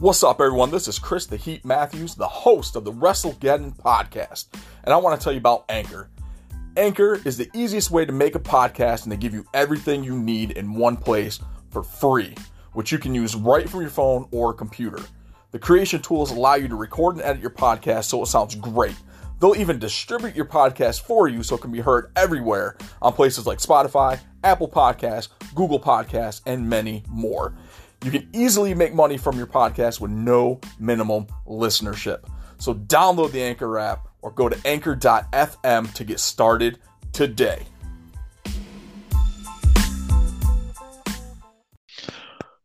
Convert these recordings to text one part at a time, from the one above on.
What's up, everyone? This is Chris the Heat Matthews, the host of the WrestleGeddon podcast, and I want to tell you about Anchor. Anchor is the easiest way to make a podcast, and they give you everything you need in one place for free, which you can use right from your phone or computer. The creation tools allow you to record and edit your podcast so it sounds great. They'll even distribute your podcast for you so it can be heard everywhere on places like Spotify, Apple Podcasts, Google Podcasts, and many more. You can easily make money from your podcast with no minimum listenership. So download the Anchor app or go to anchor.fm to get started today.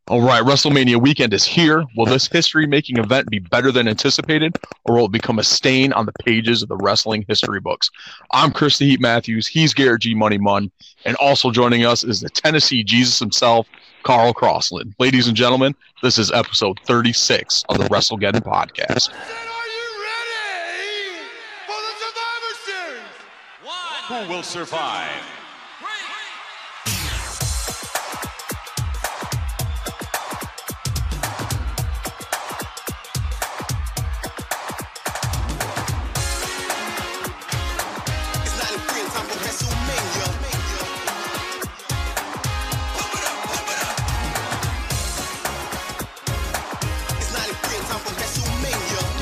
All right, WrestleMania weekend is here. Will this history making event be better than anticipated, or will it become a stain on the pages of the wrestling history books? I'm Chris the Heat Matthews. He's Garrett G Money Mun. And also joining us is the Tennessee Jesus himself, Carl Crossland. Ladies and gentlemen, this is episode 36 of the WrestleGeddon podcast. Are you ready for the Survivor Series? Who will survive?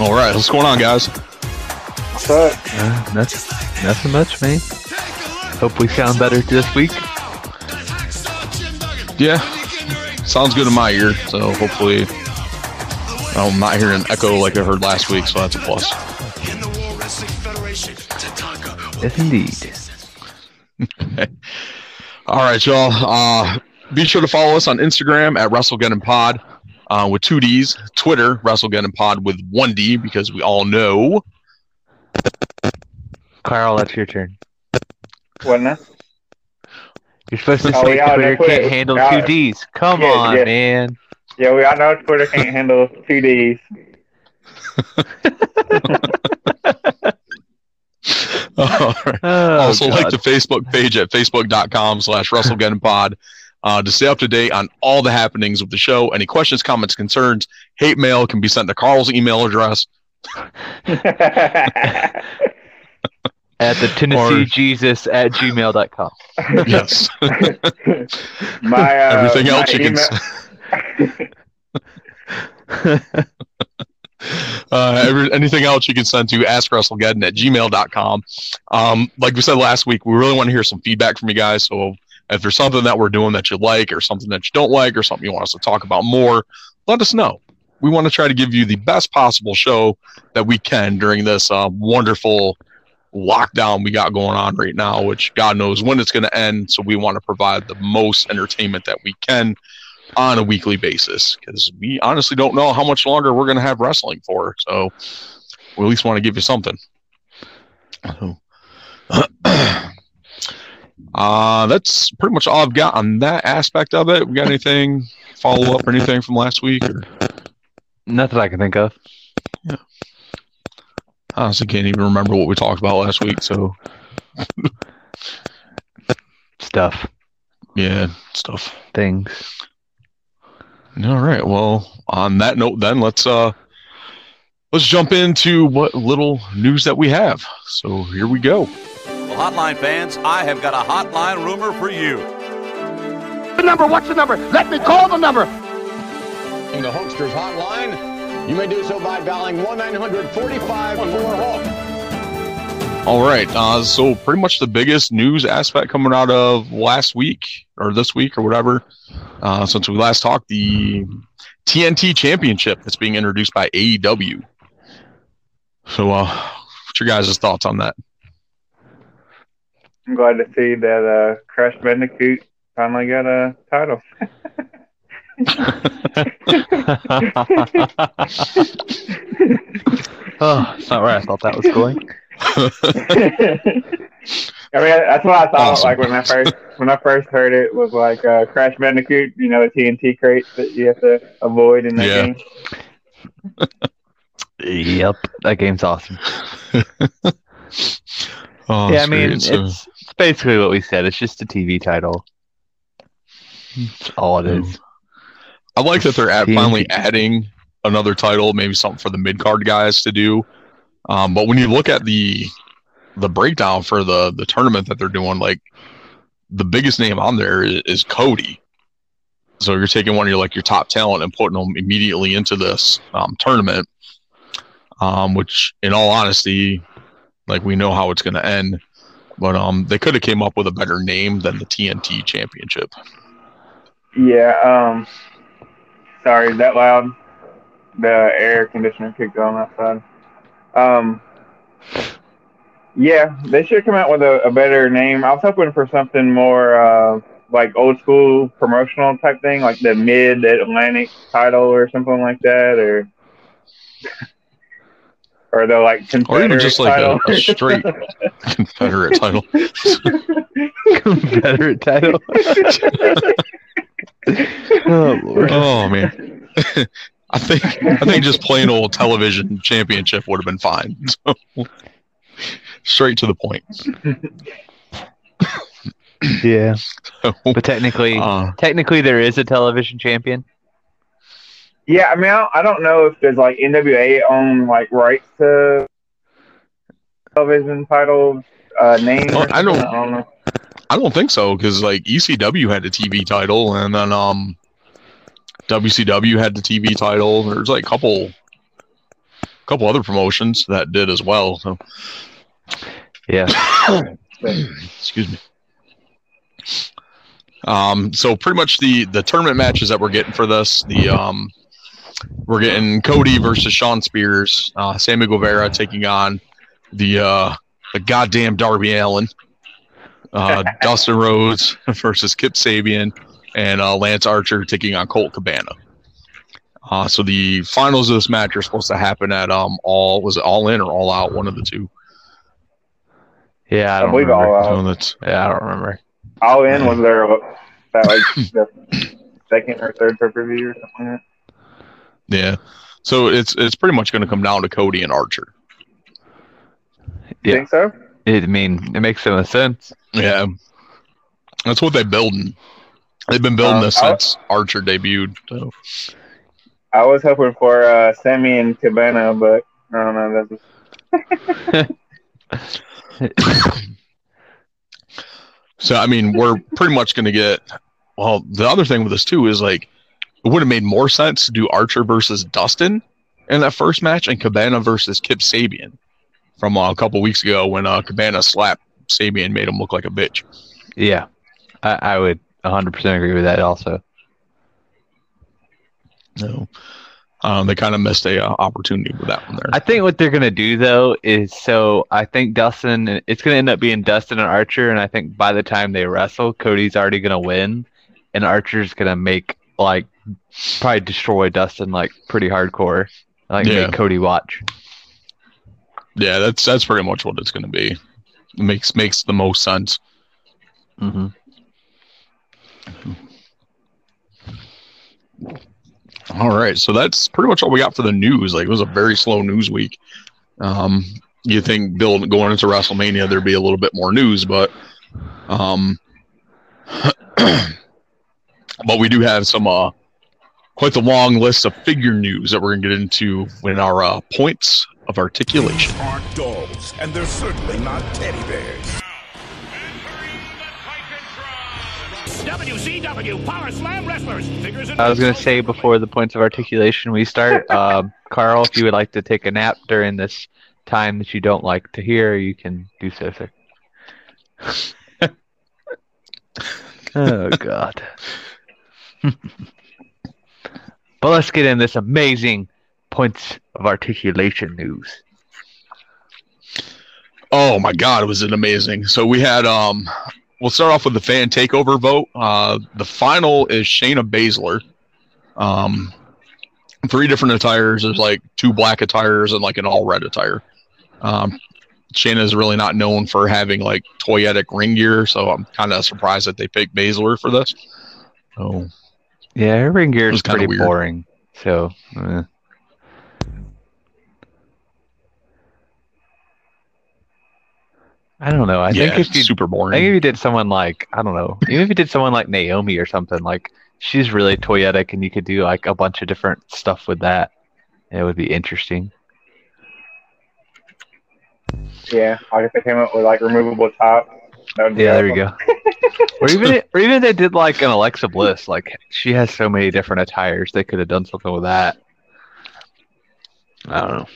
All right, what's going on, guys? What's up? Uh, nothing, nothing much, man. Hope we sound better this week. Yeah, sounds good in my ear. So hopefully, I'm not hearing an echo like I heard last week. So that's a plus. In the World Wrestling Federation, Tatanka. Yes, indeed. All right, y'all. Uh, be sure to follow us on Instagram at WrestleGeddon Pod uh, with two D's. Twitter WrestleGeddon Pod with one D because we all know. Carl, that's your turn. What now? You're supposed to Oh, say Twitter Twitter- can't handle yeah. two D's. Come Yeah, on, yeah. man. Yeah, we all know Twitter can't handle two Ds. All right. Oh, also, like the Facebook page at facebook.com slash WrestleGeddon Pod uh, to stay up to date on all the happenings of the show. Any questions, comments, concerns, hate mail can be sent to Carl's email address. at the Tennessee or- Jesus at gmail.com. Yes. my uh, Everything my else you can. email- uh, every, anything else you can send to askwrestlegeddon at gmail.com. Um, like we said last week, we really want to hear some feedback from you guys. So if there's something that we're doing that you like, or something that you don't like, or something you want us to talk about more, let us know. We want to try to give you the best possible show that we can during this uh, wonderful lockdown we got going on right now, which God knows when it's going to end. So we want to provide the most entertainment that we can on a weekly basis because we honestly don't know how much longer we're going to have wrestling for. So we at least want to give you something. uh, that's pretty much all I've got on that aspect of it. We got anything follow up or anything from last week? Or Nothing I can think of. Yeah. I honestly can't even remember what we talked about last week. So Stuff, yeah, stuff. things. All right. Well, on that note, then let's uh let's jump into what little news that we have. So here we go. Well, hotline fans, I have got a hotline rumor for you. The number, what's the number? Let me call the number. In the Hulkster's hotline, you may do so by dialing 1 900 45 4 Hulk. All right. Uh, so pretty much the biggest news aspect coming out of last week or this week or whatever, uh, since we last talked, the TNT Championship that's being introduced by AEW. So, uh, what's your guys' thoughts on that? I'm glad to see that uh, Crash Bandicoot finally got a title. oh, it's not where I thought that was going. I mean, that's what I thought. Awesome. Like when I first when I first heard it was like uh, Crash Bandicoot. You know, the TNT crate that you have to avoid in that Yeah. game. Yep, that game's awesome. Oh, yeah, I mean, great. So- it's, it's basically what we said. It's just a TV title. That's all it is. I like that they're at finally adding another title, maybe something for the mid card guys to do. Um, but when you look at the the breakdown for the the tournament that they're doing, like the biggest name on there is, is Cody. So you're taking one of your like your top talent and putting them immediately into this um, tournament, um, which, in all honesty, like we know how it's going to end. But um, they could have came up with a better name than the TNT Championship. Yeah. Um. Sorry, is that loud? The air conditioner kicked on outside. Um. Yeah, they should come out with a, a better name. I was hoping for something more uh, like old school promotional type thing, like the Mid Atlantic title or something like that, or or the like Or even Confederate just like a, title. a straight Confederate title. Confederate title. oh lord. Oh man. I think I think just plain old television championship would have been fine. So, straight to the point. Yeah. So, But technically, uh, technically, there is a television champion. Yeah, I mean, I don't, I don't know if there's like NWA own like rights to television title uh, name. Oh, or I don't- I don't know. I don't think so because like ECW had a TV title and then um WCW had the TV title. There's like a couple couple other promotions that did as well. So Yeah. excuse me. Um, so pretty much the the tournament matches that we're getting for this, the um, we're getting Cody versus Shawn Spears, uh, Sammy Guevara taking on the uh, the goddamn Darby Allin, uh, Dustin Rhodes versus Kip Sabian, and uh, Lance Archer taking on Colt Cabana. Uh, so the finals of this match are supposed to happen at um all was it all in or all out one of the two. Yeah. I I don't believe remember. all out. that's Yeah, I don't remember. All in was there that like the second or third pay per view or something like Yeah. So it's it's pretty much going to come down to Cody and Archer. that? Yeah. Think so? It, I mean, it makes so sense. Yeah. That's what they're building. They've been building Um, this I- since Archer debuted. So I was hoping for uh, Sammy and Cabana, but I don't know. That's so I mean, we're pretty much going to get well, the other thing with this too is like it would have made more sense to do Archer versus Dustin in that first match and Cabana versus Kip Sabian from uh, a couple weeks ago when uh, Cabana slapped Sabian made him look like a bitch. Yeah. I, I would 100% agree with that also. So um, they kind of missed a uh, opportunity with that one there. I think what they're gonna do though is so I think Dustin it's gonna end up being Dustin and Archer, and I think by the time they wrestle, Cody's already gonna win, and Archer's gonna make like probably destroy Dustin like pretty hardcore, like Yeah. make Cody watch. Yeah, that's that's pretty much what it's going to be. It makes makes the most sense. hmm All right, so that's pretty much all we got for the news. Like it was a very slow news week. Um, you think Bill going into WrestleMania there'd be a little bit more news, but um, but we do have some uh quite the long list of figure news that we're gonna get into in our uh, points of articulation. Aren't dolls, and they're certainly not teddy bears. WCW Power Slam Wrestlers. Figures I was gonna say before the points of articulation we start, um, Carl, if you would like to take a nap during this time that you don't like to hear, you can do so, sir. oh God. but let's get in this amazing points of articulation news. Oh my god, was it amazing? So we had um we'll start off with the fan takeover vote. Uh the final is Shayna Baszler. Um three different attires. There's like two black attires and like an all red attire. Um Shayna is really not known for having like toyetic ring gear, so I'm kind of surprised that they picked Baszler for this. So Yeah, her ring gear is pretty weird. boring. So, eh. I don't know. I yeah, think if you, super boring. I think if boring. you did someone like, I don't know, even if you did someone like Naomi or something, like she's really toyetic, and you could do like a bunch of different stuff with that. It would be interesting. Yeah, like if they came up with like removable top. That would be Yeah, there you go. or even or even they did like an Alexa Bliss. Like she has so many different attires. They could have done something with that. I don't know.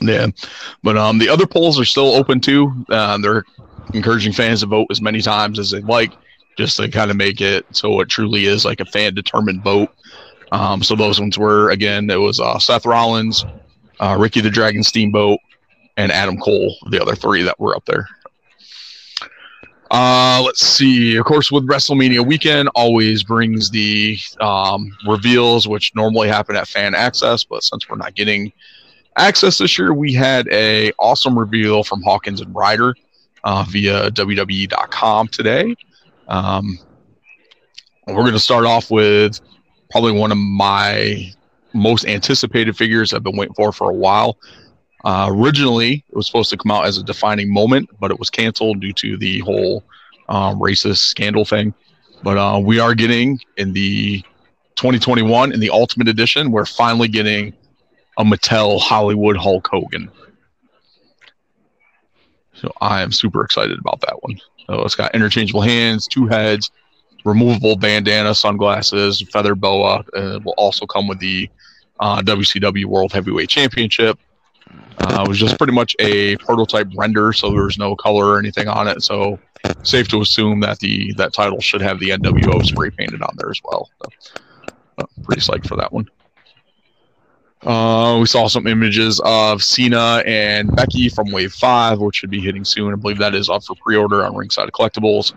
Yeah, but um, the other polls are still open too. Uh, they're encouraging fans to vote as many times as they like, just to kind of make it so it truly is like a fan determined vote. Um, so those ones were again, it was uh, Seth Rollins, uh, Ricky the Dragon Steamboat, and Adam Cole, the other three that were up there. Uh, let's see. Of course, with WrestleMania weekend, always brings the um, reveals, which normally happen at fan access. But since we're not getting access this year, we had a awesome reveal from Hawkins and Ryder uh, via WWE.com today. Um, we're going to start off with probably one of my most anticipated figures I've been waiting for for a while. Uh, originally, it was supposed to come out as a defining moment, but it was canceled due to the whole um, racist scandal thing. But uh, we are getting in the 2021 in the Ultimate Edition, we're finally getting a Mattel Hollywood Hulk Hogan. So I am super excited about that one. So it's got interchangeable hands, two heads, removable bandana, sunglasses, feather boa. Uh, it will also come with the uh, WCW World Heavyweight Championship. Uh, it was just pretty much a prototype render, so there's no color or anything on it. So safe to assume that the that title should have the NWO spray painted on there as well. So, uh, pretty psyched for that one. Uh, we saw some images of Cena and Becky from Wave 5, which should be hitting soon. I believe that is up for pre order on Ringside Collectibles.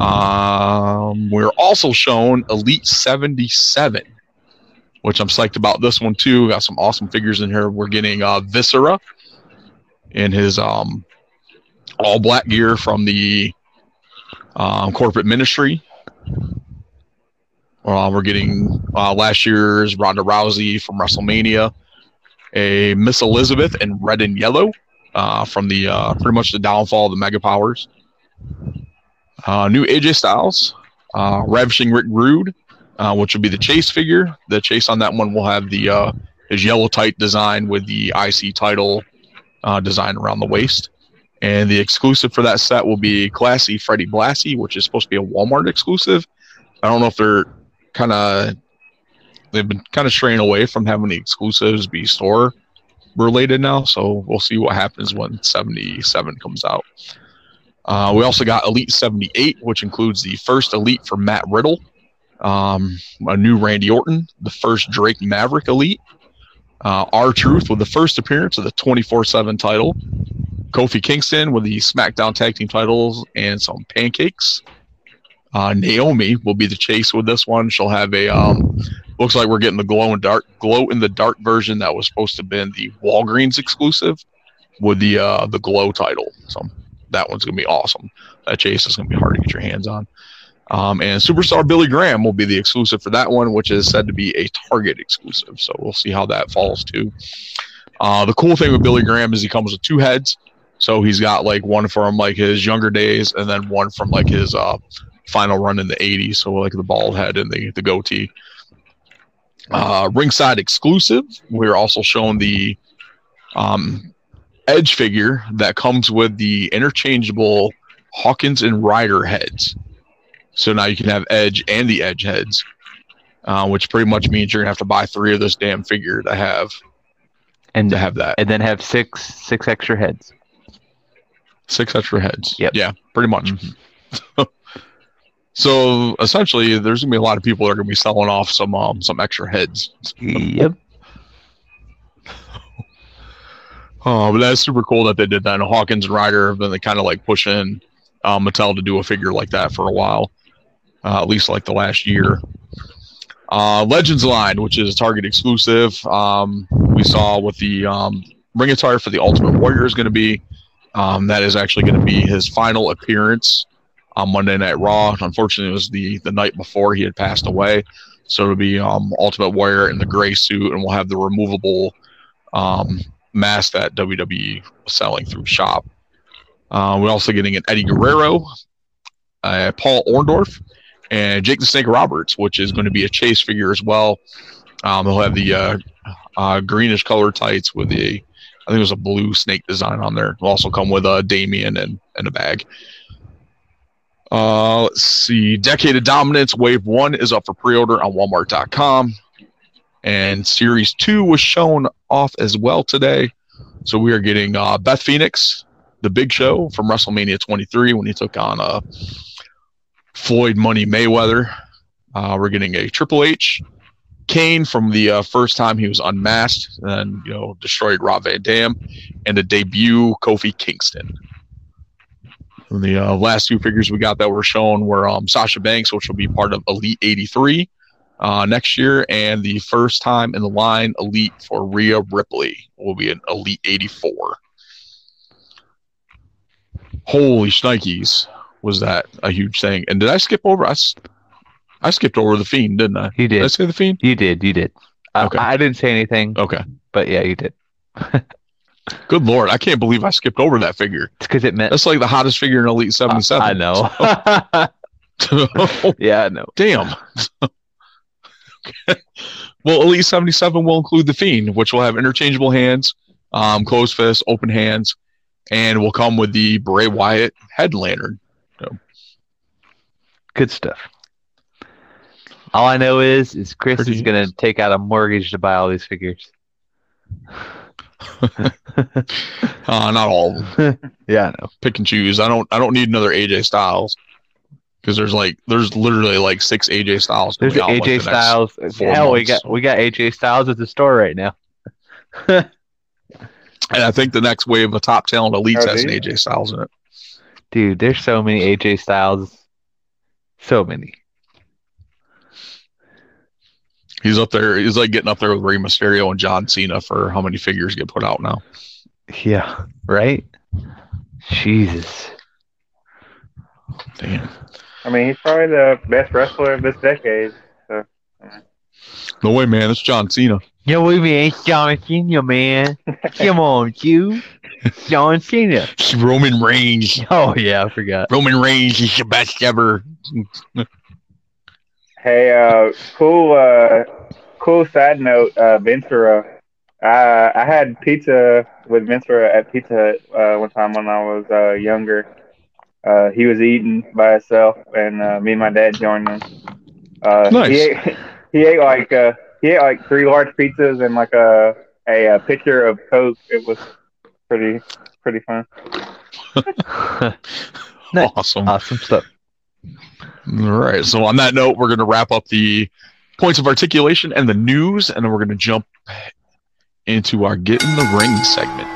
Um, we're also shown Elite 77, which I'm psyched about this one too. Got some awesome figures in here. We're getting uh, Viscera in his um, all black gear from the um, corporate ministry. Uh, we're getting uh, last year's Ronda Rousey from WrestleMania, a Miss Elizabeth in red and yellow uh, from the uh, pretty much the downfall of the Mega Powers. Uh, new AJ Styles, uh, Ravishing Rick Rude, uh, which will be the Chase figure. The Chase on that one will have the uh, his yellow tight design with the IC title uh, design around the waist. And the exclusive for that set will be Classy Freddy Blassie, which is supposed to be a Walmart exclusive. I don't know if they're kind of they've been kind of straying away from having the exclusives be store related now. So we'll see what happens when 77 comes out. Uh, we also got Elite 78, which includes the first Elite for Matt Riddle, um, a new Randy Orton, the first Drake Maverick Elite, uh, Truth with the first appearance of the 24 7 title, Kofi Kingston with the SmackDown Tag Team titles and some pancakes. Uh, Naomi will be the chase with this one. She'll have a um, looks like we're getting the glow in dark glow in the dark version that was supposed to have been the Walgreens exclusive with the uh, the glow title. So that one's gonna be awesome. That chase is gonna be hard to get your hands on. Um, and Superstar Billy Graham will be the exclusive for that one, which is said to be a Target exclusive. So we'll see how that falls too. Uh, the cool thing with Billy Graham is he comes with two heads. So he's got like one from like his younger days, and then one from like his uh, final run in the 80s. So like the bald head and the, the goatee. Uh, ringside exclusive. We're also showing the um, Edge figure that comes with the interchangeable Hawkins and Ryder heads. So now you can have Edge and the Edge heads, uh, which pretty much means you're gonna have to buy three of this damn figure to have And to have that and then have six six extra heads. six extra heads. Yep. Yeah, pretty much. so essentially, there's gonna be a lot of people that are gonna be selling off some um, some extra heads. Yep. Oh, but that's super cool that they did that. And Hawkins and Ryder have been kind of like pushing um, Mattel to do a figure like that for a while, uh, at least like the last year. Uh, Legends line, which is a Target exclusive, um, we saw with the um, Ring attire for the Ultimate Warrior is going to be. Um, that is actually going to be his final appearance on Monday Night Raw. Unfortunately, it was the the night before he had passed away, so it'll be um, Ultimate Warrior in the gray suit, and we'll have the removable um, mask that WWE was selling through Shop. Uh, we're also getting an Eddie Guerrero, uh, Paul Orndorff, and Jake the Snake Roberts, which is going to be a chase figure as well. Um, they'll have the uh, uh, greenish color tights with the, I think it was a blue snake design on there. Will also come with a Damien and, and a bag. Uh, let's see. Decade of Dominance Wave 1 is up for pre order on Walmart.com. And Series 2 was shown off as well today. So we are getting uh, Beth Phoenix, the big show from WrestleMania 23 when he took on uh, Floyd Money Mayweather. Uh, we're getting a Triple H, Kane from the uh, first time he was unmasked and you know destroyed Rob Van Dam, and the debut Kofi Kingston. And the uh, last two figures we got that were shown were um, Sasha Banks, which will be part of Elite 83 uh, next year, and the first time in the line Elite for Rhea Ripley will be an Elite 84. Holy shnikes, was that a huge thing? And did I skip over? I, I skipped over the Fiend, didn't I? You Did I did. say the Fiend? You did. You did. Uh, Okay. I didn't say anything, Okay. but yeah, you did. Good lord, I can't believe I skipped over that figure. It's because it meant. That's like the hottest figure in Elite 77. I know. yeah, I know. Damn. Okay. Well, Elite 77 will include the Fiend, which will have interchangeable hands, um, closed fists, open hands, and will come with the Bray Wyatt head lantern. Good stuff. All I know is, is Chris Pretty- is gonna take out a mortgage to buy all these figures. Uh, not all. Yeah, I know. Pick and choose. I don't. I don't need another AJ Styles because there's like there's literally like six AJ Styles. There's out, like, AJ the Styles. Hell, we got we got AJ Styles at the store right now. and I think the next wave of top talent elites has an? AJ Styles in it. Dude, there's so many AJ Styles. So many. He's up there. He's like getting up there with Rey Mysterio and John Cena for how many figures get put out now. Yeah, right? Jesus. Damn. I mean, he's probably the best wrestler of this decade. So No way, man. It's John Cena. Yo, we mean it's John Cena, man. Come on, you. John Cena. Roman Reigns. Oh yeah, I forgot. Roman Reigns is the best ever. Hey, uh, cool, uh, cool side note, uh, Ventura. I I had pizza with Ventura at Pizza Hut uh, one time when I was uh, younger. Uh, he was eating by himself, and uh, me and my dad joined him. Uh, Nice. He ate, he ate like uh, he ate like three large pizzas and like a a, a pitcher of Coke. It was pretty pretty fun. Nice. Awesome. awesome stuff. All right. So on that note, we're going to wrap up the points of articulation and the news, and then we're going to jump into our get in the ring segment.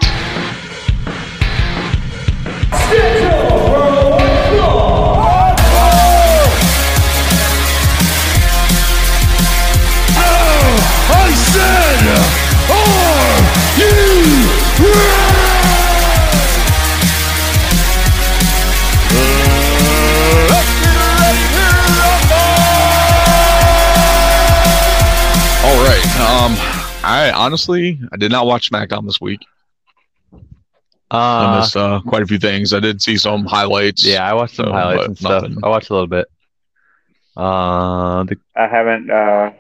I said, are you I honestly I did not watch SmackDown this week. I Uh, missed uh, quite a few things. I did see some highlights. yeah, I watched some So, highlights and stuff. nothing. I watched a little bit. Uh, the, I haven't uh,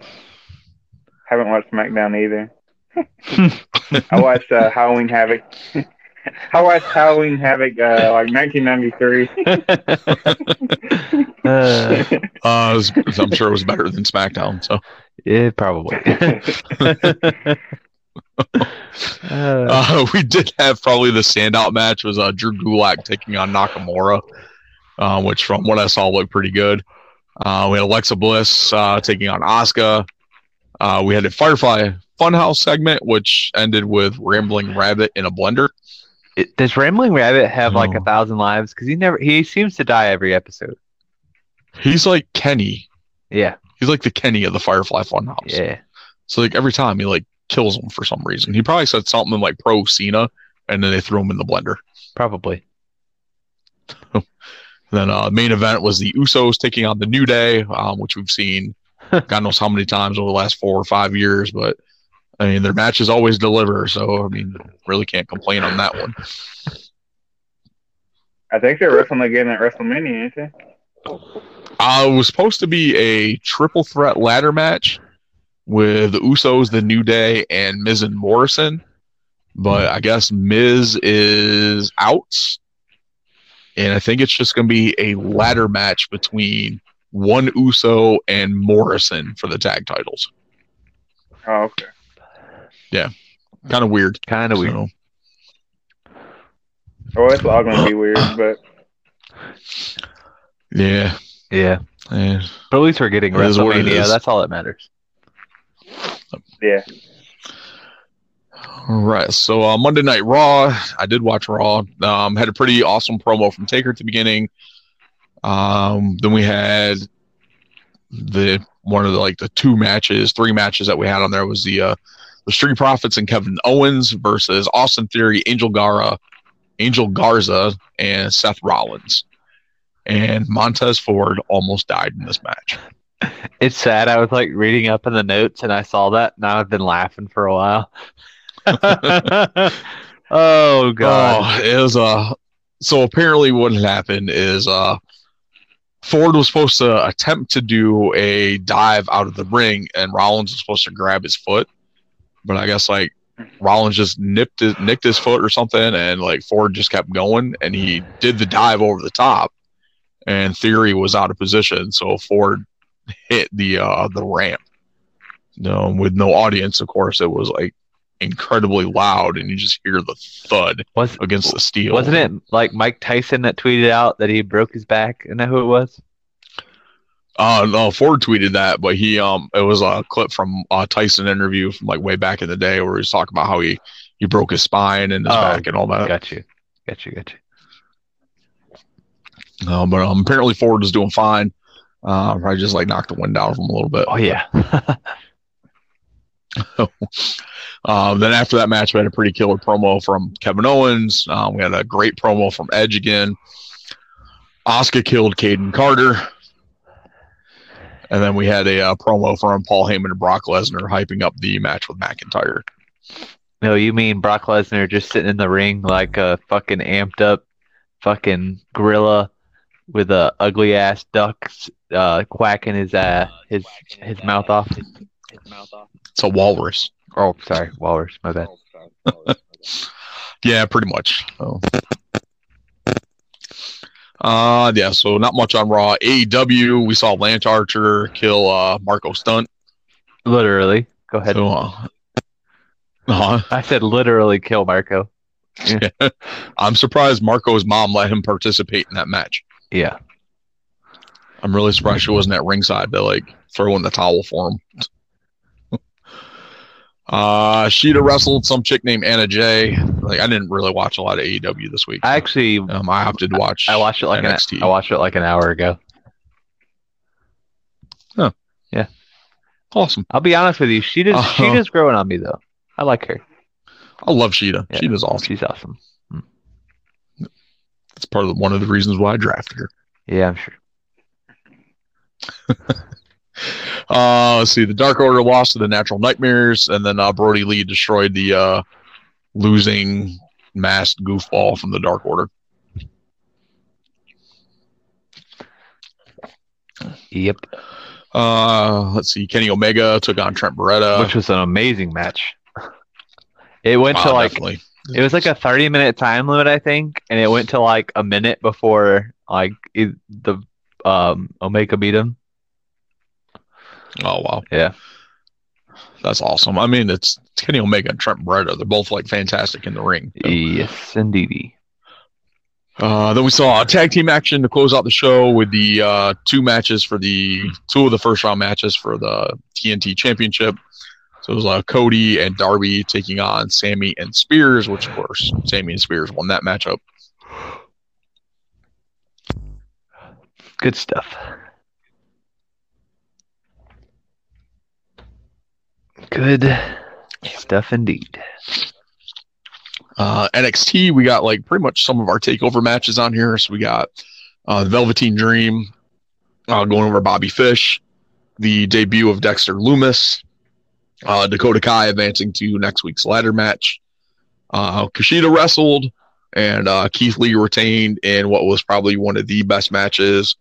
haven't watched SmackDown either. I watched uh, Halloween Havoc. I watched Halloween Havoc uh, like 1993. uh, Uh, was- I'm sure it was better than SmackDown. So yeah, probably. uh, uh, we did have probably the standout match was uh, Drew Gulak taking on Nakamura, uh, which from what I saw looked pretty good. Uh, we had Alexa Bliss uh, taking on Asuka. Uh, we had a Firefly Funhouse segment, which ended with Rambling Rabbit in a blender. It- does Rambling Rabbit have like a thousand lives? Because he never he seems to die every episode. He's like Kenny. Yeah, He's like the Kenny of the Firefly Funhouse. yeah. So like every time he like kills him for some reason. He probably said something like pro Cena, and then they threw him in the blender. Probably. Then uh, main event was the Usos taking on the New Day, um, which we've seen God knows how many times over the last four or five years. But I mean, their matches always deliver, so I mean, really can't complain on that one. I think they're wrestling again at WrestleMania, ain't they? Uh, it was supposed to be a triple threat ladder match, with the Usos, the New Day, and Miz and Morrison. But I guess Miz is out. And I think it's just going to be a ladder match between one Uso and Morrison for the tag titles. Oh, okay. Yeah, kind of weird. Kind of weird. So, Well, it's all gonna be weird, but yeah. Yeah. Eh. But at least we're getting It is it WrestleMania. That's all that matters. yeah. All right. So uh, Monday Night Raw, I did watch Raw. Um, had a pretty awesome promo from Taker at the beginning. Um, then we had the one of the like the two matches, three matches that we had on there was the uh, the Street Profits and Kevin Owens versus Austin Theory, Angel Gara, Angel Garza, and Seth Rollins. And Montez Ford almost died in this match. It's sad. I was like reading up in the notes and I saw that. Now I've been laughing for a while. oh god. Oh, it was uh so apparently what had happened is uh Ford was supposed to attempt to do a dive out of the ring and Rollins was supposed to grab his foot. But I guess like Rollins just nipped his, nicked his foot or something and like Ford just kept going and he did the dive over the top and Theory was out of position so Ford hit the uh the ramp. No, with no audience of course it was like incredibly loud and you just hear the thud Was against the steel. wasn't it like Mike Tyson that tweeted out that he broke his back? Isn't that who it was? Uh, no, Ford tweeted that, but he um, it was a clip from a Tyson interview from like way back in the day where he was talking about how he he broke his spine and his Oh, back and all that. Got you. Got you. Got you. Uh, but um, apparently Ford is doing fine. Uh, probably just like knocked the wind out of him a little bit. Oh yeah. Um, then after that match, we had a pretty killer promo from Kevin Owens. Um, we had a great promo from Edge again. Oscar killed Kayden Carter. And then we had a uh, promo from Paul Heyman and Brock Lesnar hyping up the match with McIntyre. no, you mean Brock Lesnar just sitting in the ring like a fucking amped up fucking gorilla with a ugly ass duck uh, quacking his uh, his his mouth off. It's a walrus. Oh, sorry, walrus. My bad. Yeah, pretty much. So. Uh, yeah, so not much on Raw. AEW, we saw Lance Archer kill uh, Marco Stunt. Literally. Go ahead. So, uh, uh, I said literally kill Marco. Yeah. I'm surprised Marco's mom let him participate in that match. Yeah. I'm really surprised she wasn't at ringside to like throw in the towel for him. Uh, Shida wrestled some chick named Anna Jay. Like I didn't really watch a lot of AEW this week. I actually um, I opted to watch. I watched it like NXT. an I watched it like an hour ago. Huh. Yeah. Awesome. I'll be honest with you, she does Uh-huh. she does growing on me though. I like her. I love Shida. Yeah. Shida's awesome. She's awesome. That's part of the, one of the reasons why I drafted her. Yeah, I'm sure. Uh, let's see. The Dark Order lost to the Natural Nightmares, and then uh, Brodie Lee destroyed the uh, losing masked goofball from the Dark Order. Yep. Uh, let's see. Kenny Omega took on Trent Beretta. Which was an amazing match. It went to Uh, like definitely. it was like a 30 minute time limit, I think, and it went to like a minute before like it, the um Omega beat him. Oh wow. Yeah. That's awesome. I mean, it's, Kenny Omega and Trent Beretta. They're both like fantastic in the ring. Yes, indeed. Uh, then we saw a tag team action to close out the show with the uh, two matches for the two of the first round matches for the TNT Championship. So it was uh, Cody and Darby taking on Sammy and Spears, which of course Sammy and Spears won that matchup. Good stuff. Good stuff indeed. Uh, NXT, we got like pretty much some of our takeover matches on here. So we got uh, the Velveteen Dream uh, going over Bobby Fish, the debut of Dexter Lumis, uh, Dakota Kai advancing to next week's ladder match. Uh, Kushida wrestled, and uh, Keith Lee retained in what was probably one of the best matches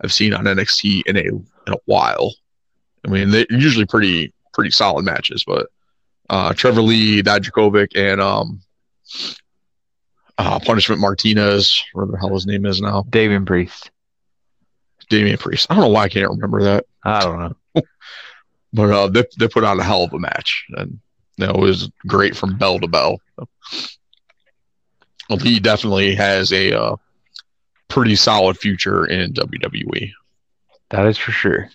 I've seen on NXT in a in a while. I mean, they're usually pretty pretty solid matches, but uh, Trevor Lee, Dijakovic, and um, uh, Punishment Martinez, whatever the hell his name is now, Damian Priest. Damian Priest. I don't know why I can't remember that, I don't know. but uh, they they put on a hell of a match, and you know, it was great from bell to bell. Well, he definitely has a uh, pretty solid future in WWE. That is for sure.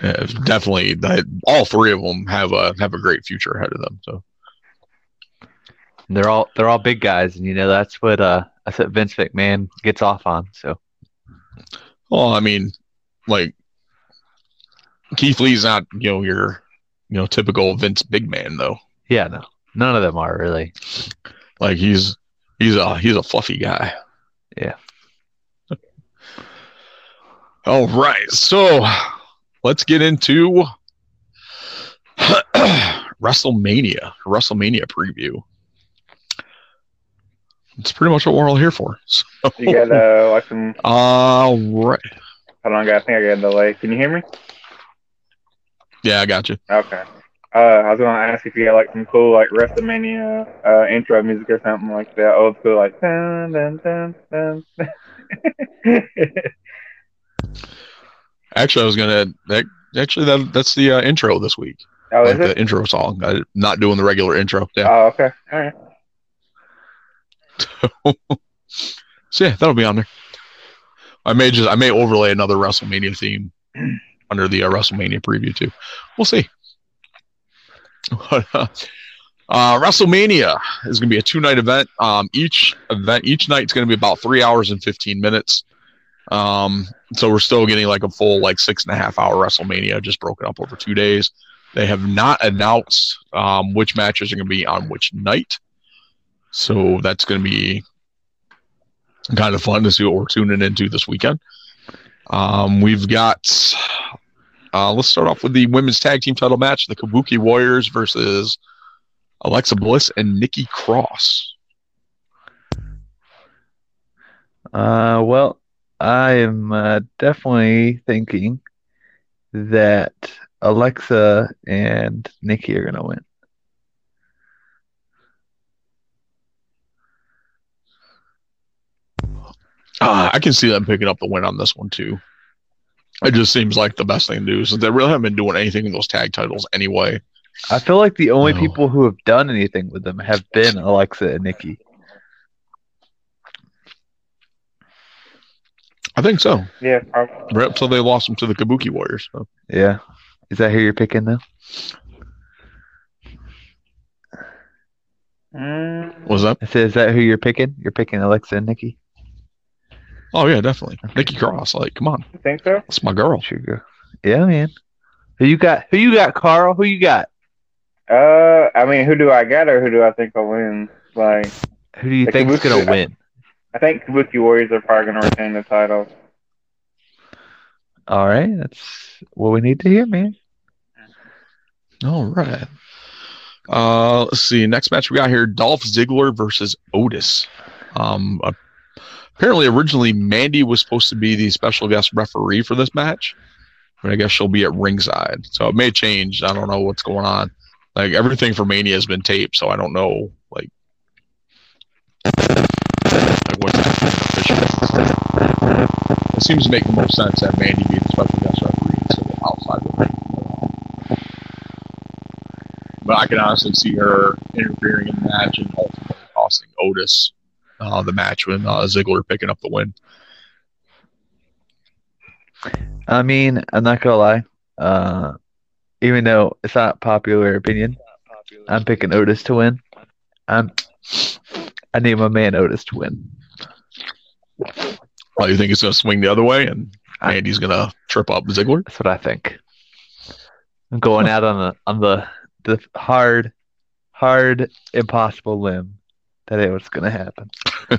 Uh, definitely, that all three of them have a have a great future ahead of them. So. They're all they're all big guys, and you know that's what uh that's what Vince McMahon gets off on. So Well, I mean, like Keith Lee's not, you know, your, you know, typical Vince big man though. yeah, no, none of them are really. Like he's he's a he's a fluffy guy. Yeah. All right, so let's get into WrestleMania, WrestleMania preview. It's pretty much what we're all here for. So, You got uh, like some. all right. Hold on, guys. I think I got a delay. Can you hear me? Yeah, I got you. Okay. Uh, I was gonna ask if you got like some cool like WrestleMania uh, intro music or something like that, old school like dun dun dun dun. Actually, I was gonna. That, actually, that that's the uh, intro this week. oh, like is the it? intro song. I'm not doing the regular intro. Yeah. Oh, okay. All right. So yeah, that'll be on there. I may just I may overlay another WrestleMania theme under the uh, WrestleMania preview too. We'll see. But, uh, uh, WrestleMania is going to be a two night event. Um, each event, each night is going to be about three hours and fifteen minutes. Um, so we're still getting like a full like six and a half hour WrestleMania, just broken up over two days. They have not announced um, which matches are going to be on which night. So that's going to be kind of fun to see what we're tuning into this weekend. Um, we've got, uh, let's start off with the women's tag team title match the Kabuki Warriors versus Alexa Bliss and Nikki Cross. Uh, well, I am uh, definitely thinking that Alexa and Nikki are gonna win. Uh, I can see them picking up the win on this one too. It just seems like the best thing to do since they really haven't been doing anything in those tag titles anyway. I feel like the only No. people who have done anything with them have been Alexa and Nikki. I think so. Yeah. probably. Right up till they lost them to the Kabuki Warriors. So. Yeah, is that who you're picking though? Mm, What was that? I said, is that who you're picking? You're picking Alexa and Nikki. Oh yeah, definitely. Nikki Cross. Like, come on, you think so? that's my girl. Sure, girl. Yeah, man. Who you got? Who you got, Carl? Who you got? Uh, I mean, who do I got or who do I think will win? Like, Who do you The think's gonna win? I think Kabuki Warriors are probably gonna retain the title. All right, that's what we need to hear, man. All right. Uh, let's see. Next match we got here: Dolph Ziggler versus Otis. Um, apparently, originally Mandy was supposed to be the special guest referee for this match, but I guess she'll be at ringside. So it may change. I don't know what's going on. Like everything for Mania has been taped, so I don't know. Like, like what's official. It seems to make the most sense that Mandy be the special guest referee instead of outside the ring. But I can honestly see her interfering in the match and ultimately costing Otis uh, the match when uh, Ziggler picking up the win. I mean, I'm not gonna lie. Uh, even though it's not popular opinion, I'm picking Otis to win. I'm. I need my man Otis to win. Well, you think it's going to swing the other way and Andy's going to trip up Ziggler? That's what I think. I'm going out on the on the the hard, hard, impossible limb that it was gonna happen.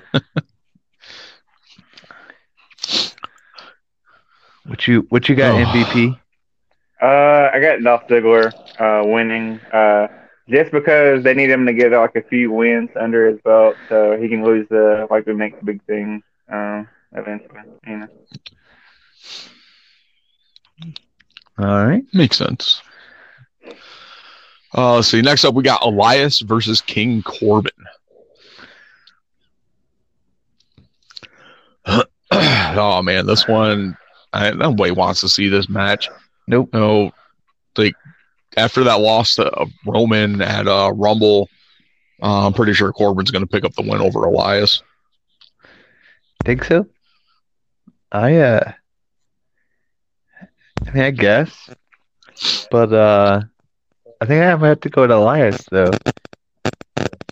what you what you got Oh. MVP? Uh, I got Dolph Ziggler uh, winning uh, just because they need him to get like a few wins under his belt, so he can lose the like the next big thing uh, eventually. You know. All right. Makes sense. Uh, let's see. Next up, we got Elias versus King Corbin. oh man, this one, I, nobody wants to see this match. Nope. No, like after that loss to uh, Roman at uh, Rumble, uh, I'm pretty sure Corbin's going to pick up the win over Elias. Think so? I uh I mean I guess. But uh I think I might have to go to Elias though.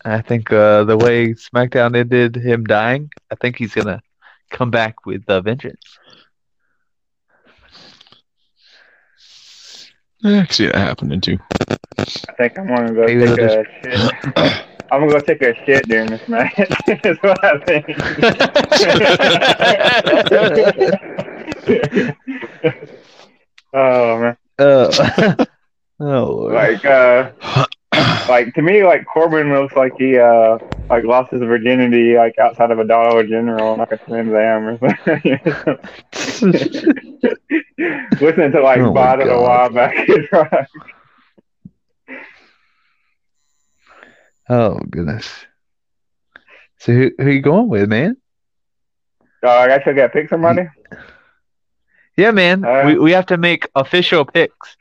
I think uh the way SmackDown ended him dying, I think he's gonna come back with a vengeance. I can see that happening too. I think I'm gonna go Maybe take a shit. I'm gonna go take a shit during this match. That's what I think. oh man, Uh, oh Lord. like uh, like to me, like Corbin looks like he uh like lost his virginity like outside of a Dollar General, like a Slim Am or something. Listening to like Oh Bottle God. while back is oh goodness. So who who you going with, man? Uh, I guess I got to get pick somebody. Yeah, man. Uh, we we have to make official picks.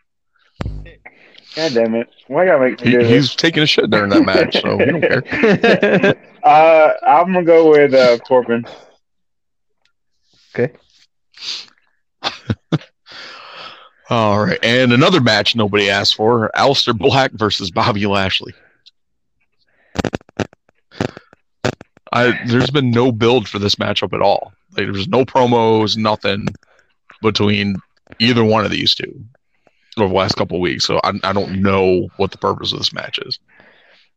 God damn it! Why gotta make me He, do this? he's taking a shit during that match, so we don't care. Uh, I'm gonna go with uh, Corbin. okay. All right, and another match nobody asked for: Aleister Black versus Bobby Lashley. I there's been no build for this matchup at all. Like there's no promos, nothing between either one of these two over the last couple of weeks. So I, I don't know what the purpose of this match is.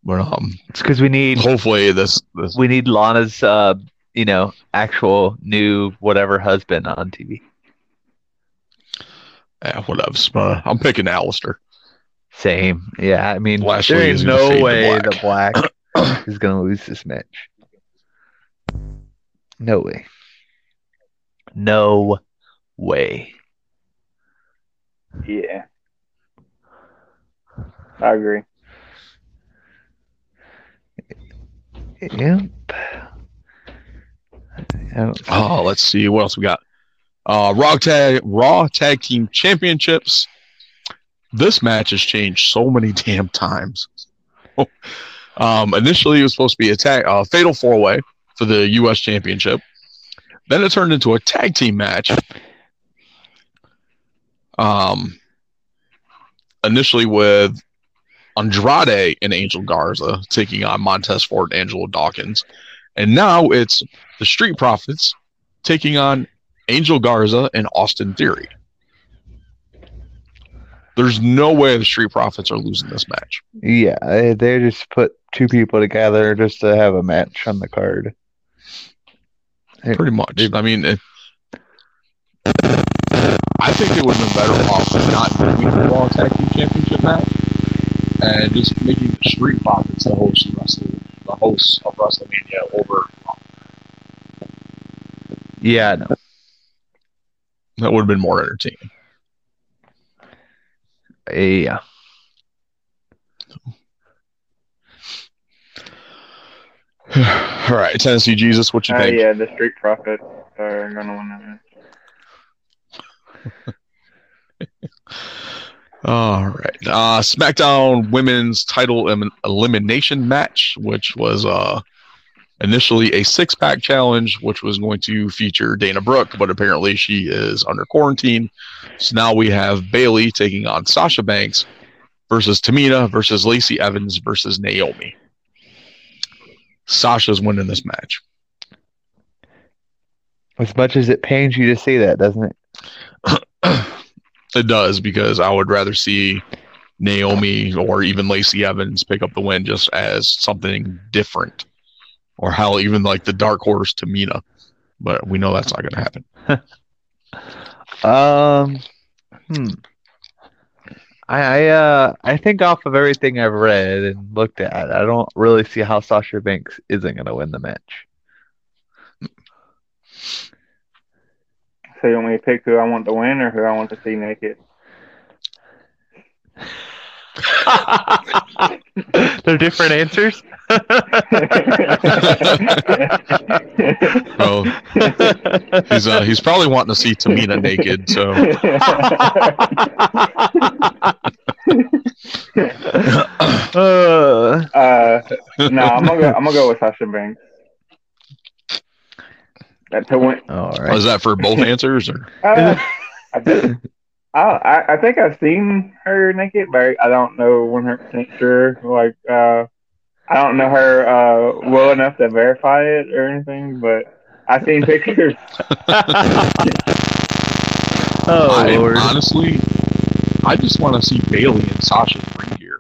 But um, It's because we need hopefully this this we need Lana's uh you know actual new whatever husband on TV. yeah, whatever. Uh, I'm picking Aleister. Same. Yeah, I mean Lashley there is is no way black. the black is gonna lose this match. No way. No way. Yeah, I agree. Yeah. Oh, Oh, let's see what else we got. Uh, Raw tag Raw Tag Team Championships. This match has changed so many damn times. Um, initially, it was supposed to be a tag, uh, fatal four way for the U.S. Championship. Then it turned into a tag team match. Um, initially with Andrade and Angel Garza taking on Montez Ford and Angelo Dawkins. And now it's the Street Profits taking on Angel Garza and Austin Theory. There's no way the Street Profits are losing this match. yeah, they they just put two people together just to have a match on the card. Pretty much. I mean, it, I think it would have been better off not doing the Raw Tag Team Championship match and just making the Street Profits the host of Wrestling, the hosts of WrestleMania over. Yeah, no. That would have been more entertaining. Yeah. All right, Tennessee Jesus, what you Uh, think? yeah, the Street Profits are gonna win that match. All right. Uh, SmackDown Women's Title Elim- Elimination Match, which was uh, initially a six pack challenge, which was going to feature Dana Brooke, but apparently she is under quarantine. So now we have Bayley taking on Sasha Banks versus Tamina versus Lacey Evans versus Naomi. Sasha's winning this match. As much as it pains you to say that, doesn't it? It does because I would rather see Naomi or even Lacey Evans pick up the win just as something different, or hell, even like the dark horse Tamina. But we know that's not going to happen. Um, hmm. I I uh I think off of everything I've read and looked at, I don't really see how Sasha Banks isn't gonna win the match. So you want me to pick who I want to win or who I want to see naked? They're different answers. Well, he's uh, he's probably wanting to see Tamina naked. So Uh, uh, no, I'm gonna go. I'm gonna go with Sasha Banks. That to win. all was right. that for both answers or? Uh, I, think, I, I I think I've seen her naked, but I don't know 100 percent sure. Like, uh, I don't know her uh, well enough to verify it or anything, but I've seen pictures. Oh I, lord. honestly, I just want to see Bayley and Sasha ring gear.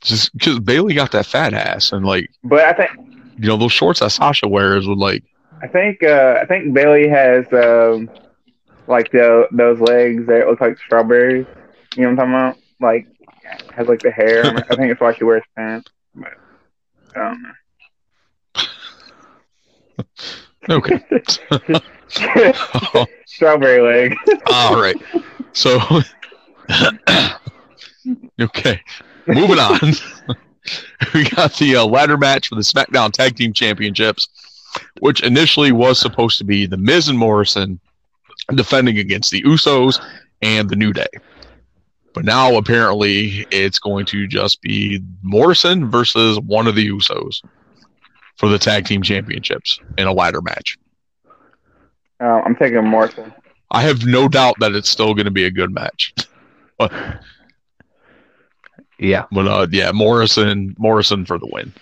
Just because Bayley got that fat ass, and like But I think you know those shorts that Sasha wears would like I think uh, I think Bayley has um, like the those legs that look like strawberries. You know what I'm talking about? Like has like the hair. I think it's why she wears pants. But I don't know. okay. Strawberry leg. All right. So, okay. Moving on. we got the uh, ladder match for the SmackDown Tag Team Championships, which initially was supposed to be The Miz and Morrison defending against the Usos and the New Day. But now apparently it's going to just be Morrison versus one of the Usos for the Tag Team Championships in a ladder match. Uh, I'm taking Morrison. I have no doubt that it's still going to be a good match. But, Yeah. but uh, yeah, Morrison, Morrison for the win.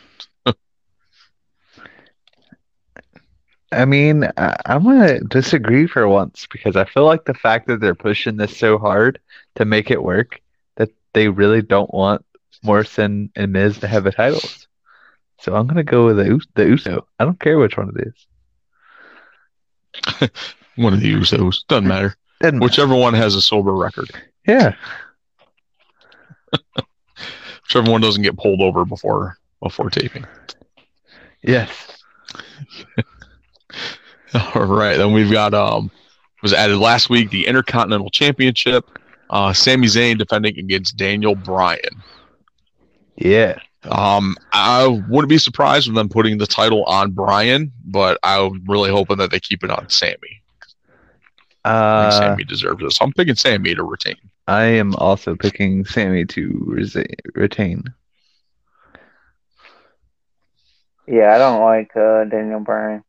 I mean, I, I'm gonna disagree for once because I feel like the fact that they're pushing this so hard to make it work that they really don't want Morrison and Miz to have the titles. So I'm gonna go with the the Uso. I don't care which one it is. One of the Usos doesn't matter. Doesn't matter. Whichever one has a sober record. Yeah. Whichever one doesn't get pulled over before before taping. Yes. All right, then we've got um was added last week the Intercontinental Championship. Uh, Sami Zayn defending against Daniel Bryan. Yeah. Um, I wouldn't be surprised with them putting the title on Bryan, but I'm really hoping that they keep it on Sami. I think Uh, Sami deserves it. So I'm picking Sami to retain. I am also picking Sami to resi- retain. Yeah, I don't like uh, Daniel Bryan.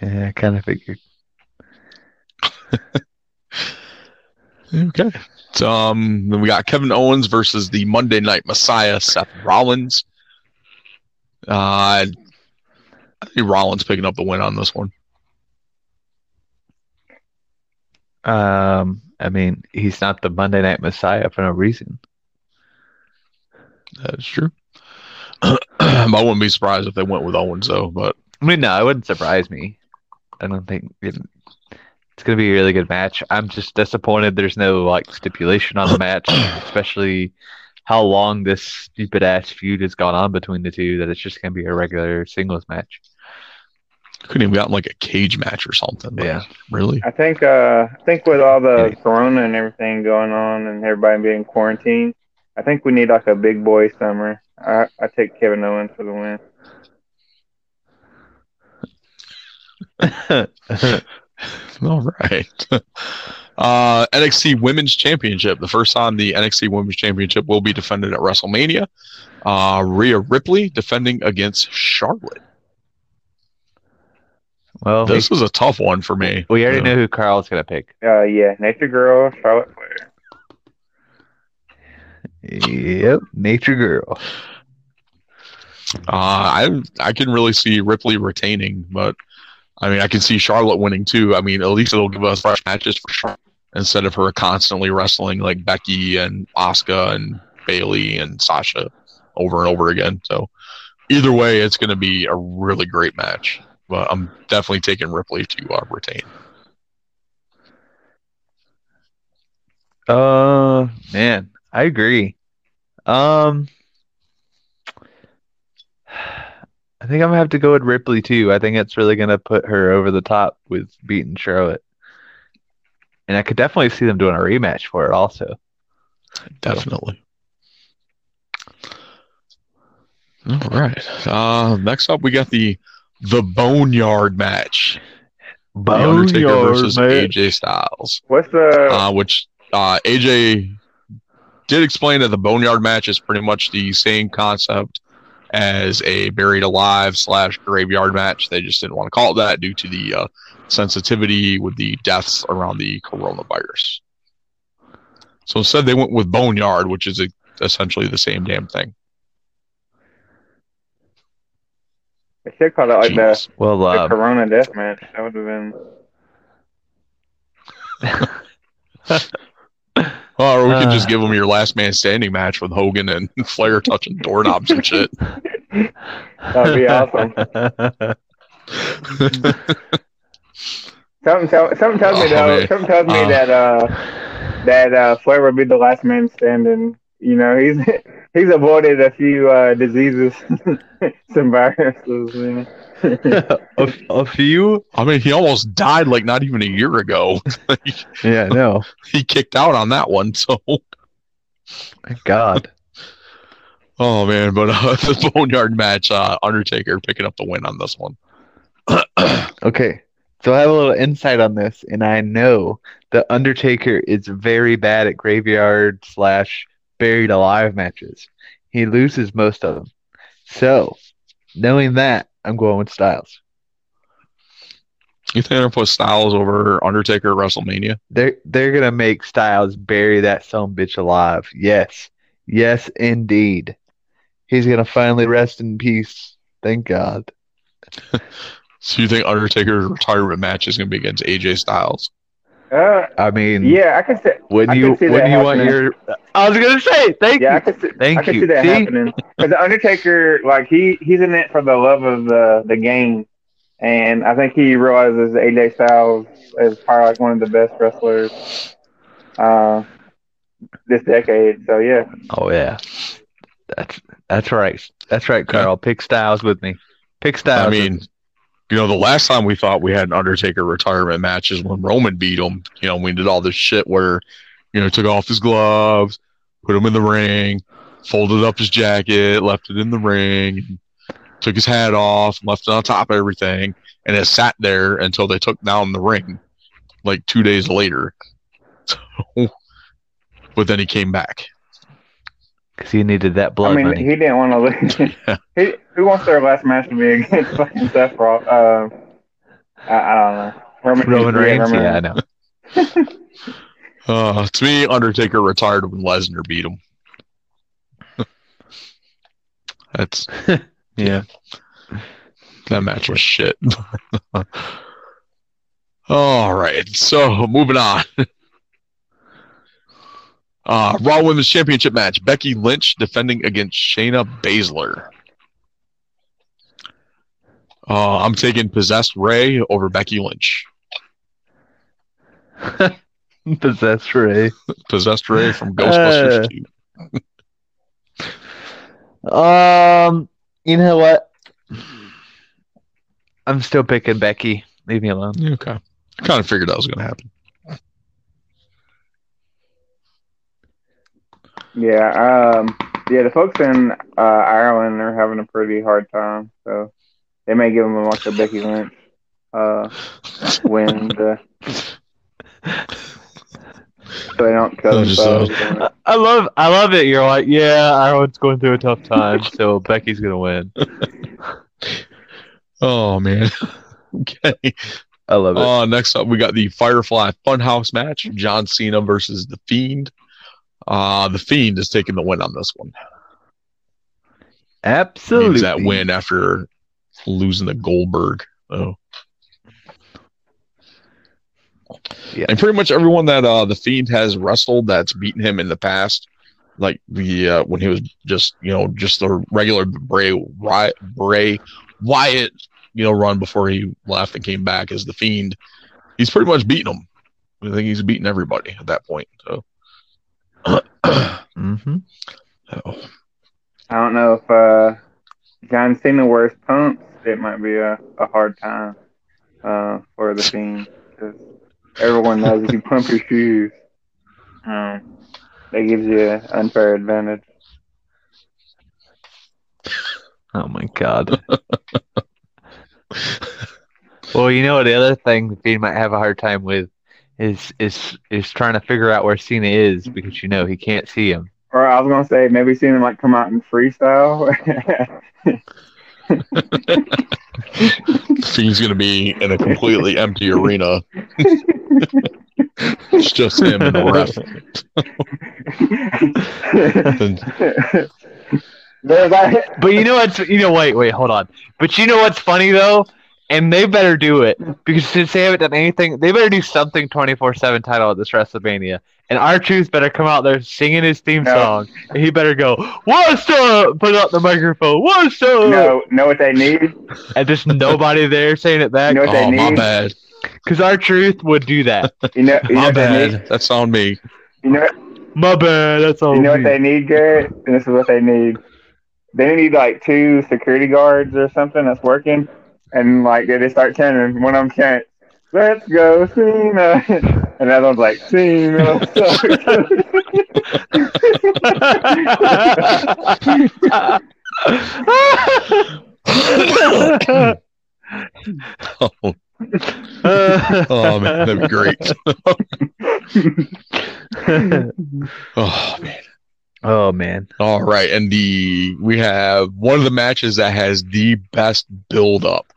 Yeah, I kind of figured. Okay. So, um, then we got Kevin Owens versus the Monday Night Messiah, Seth Rollins. Uh, I think Rollins picking up the win on this one. Um, I mean, he's not the Monday Night Messiah for no reason. That's true. I wouldn't be surprised if they went with Owens though. But I mean, no, it wouldn't surprise me. I don't think it, it's gonna be a really good match. I'm just disappointed there's no like stipulation on the match, especially how long this stupid ass feud has gone on between the two. That it's just gonna be a regular singles match. couldn't even gotten like a cage match or something. Like, Yeah. Really? I think uh, I think with all the Yeah. corona and everything going on and everybody being quarantined, I think we need like a big boy summer. I I take Kevin Owens for the win. All right. Uh, NXT Women's Championship. The first time the NXT Women's Championship will be defended at WrestleMania. Uh, Rhea Ripley defending against Charlotte. well, This was a tough one for me. we, we already Yeah. know who Carl's gonna pick. Uh, yeah, Nature Girl, Charlotte Flair. Yep, Nature Girl. Uh, I I can really see Ripley retaining, but I mean I can see Charlotte winning too. I mean at least it'll give us fresh matches for Charlotte instead of her constantly wrestling like Becky and Asuka and Bayley and Sasha over and over again. So either way, it's going to be a really great match. But I'm definitely taking Ripley to uh, retain. Uh, man, I agree. Um, I think I'm gonna have to go with Ripley too. I think it's really gonna put her over the top with beating Charlotte. and I could definitely see them doing a rematch for it also. Definitely. All right. Uh, next up, we got the the Boneyard match. the Undertaker versus match. AJ Styles. What's the? uh, which uh, AJ did explain that the Boneyard match is pretty much the same concept as a buried alive slash graveyard match. They just didn't want to call it that due to the uh, sensitivity with the deaths around the coronavirus. So instead, they went with Boneyard, which is essentially the same damn thing. they should call it like the, Well, the uh, Corona Death Match. That would have been. Or we could Uh. just give them your last man standing match with Hogan and Flair touching doorknobs and shit. That'd be awesome. Something, tell, something tells me Oh, though. man. Something tells me Uh. that uh, that uh, Flair would be the last man standing. You know, he's he's avoided a few uh, diseases, some viruses. You know? a, a few. I mean, he almost died like not even a year ago. Yeah, no. he kicked out on that one. So, Thank God. oh man, but uh, the Boneyard match, uh, Undertaker picking up the win on this one. Okay, so I have a little insight on this, and I know the Undertaker is very bad at graveyard slash buried alive matches. He loses most of them. So, knowing that, I'm going with Styles. You think they're gonna put Styles over Undertaker at WrestleMania? They're they're gonna make Styles bury that son bitch alive. Yes, yes, indeed. He's gonna finally rest in peace. Thank God. So you think Undertaker's retirement match is gonna be against AJ Styles? Uh, I mean, yeah, I can see. When you see when that you want your, I was gonna say thank Yeah, I you. can see. Thank I can you. see that See? happening. Because the Undertaker, like he he's in it for the love of the the game, and I think he realizes AJ Styles is probably like one of the best wrestlers uh, this decade. So yeah, Oh yeah, that's that's right. That's right, Carl. Pick Styles with me. Pick Styles. I mean, me. You know, the last time we thought we had an Undertaker retirement match is when Roman beat him. You know, we did all this shit where, you know, took off his gloves, put him in the ring, folded up his jacket, left it in the ring, took his hat off, left it on top of everything, and it sat there until they took down the ring, like two days later. So, but then he came back. Because he needed that blood I mean money. he didn't want to lose. he, who wants their last match to be against fucking Seth Rollins? Uh, I, I don't know. Roman, Roman yeah, Reigns. Roman Yeah, I know. Uh, to me, Undertaker retired when Lesnar beat him. That's Yeah. that match was shit. All right, so moving on. Uh, Raw Women's Championship match: Becky Lynch defending against Shayna Baszler. Uh, I'm taking Possessed Ray over Becky Lynch. Possessed Ray. Possessed Ray from Ghostbusters Uh. 2. Um, you know what? I'm still picking Becky. Leave me alone. Okay, I kind of figured that was going to happen. Yeah, um, yeah. The folks in uh, Ireland are having a pretty hard time, so they may give them like a Becky Lynch uh, win to, so they don't kill just, uh, themselves. I- I love, I love it. You're like, yeah, Ireland's going through a tough time, so Becky's gonna win. Oh man. okay. I love it. Uh, next up, we got the Firefly Funhouse match: John Cena versus the Fiend. Uh, the Fiend is taking the win on this one. Absolutely. Needs that win after losing to Goldberg. Oh. Yeah. And pretty much everyone that uh, the Fiend has wrestled that's beaten him in the past, like the uh, when he was just you know just the regular Bray Bray Wyatt you know run before he left and came back as the Fiend, he's pretty much beaten him. I think he's beaten everybody at that point. So. Mm-hmm. Oh. I don't know if uh, John Cena wears pumps. It might be a, a hard time uh, for the team. everyone knows if you pump your shoes, um, that gives you an unfair advantage. Oh my god. well, you know what? The other thing Fiend might have a hard time with is is is trying to figure out where Cena is mm-hmm. because you know he can't see him. Or I was gonna say maybe seeing him like come out in freestyle. Fiend's gonna be in a completely empty arena. it's just him and the ref. There's that. But you know what's you know wait wait hold on. But you know what's funny though, and they better do it because since they haven't done anything, they better do something twenty four seven title at this WrestleMania. And R-Truth better come out there singing his theme No. song, and he better go "What's up?" Put out the microphone, "What's up?" No, know what they need? and just nobody there saying it back. You know what they Oh my bad. Because R-Truth would do that. You know, you My what they need? bad. That's on me. You know, My bad. That's all. you know what they need, Garrett? And this is what they need. They need like two security guards or something that's working, and like they start chanting. One of them chants, "Let's go, Cena," and the other one's like, "Cena." oh, oh, man, that'd be great. Oh man. oh man. All right, and the we have one of the matches that has the best build up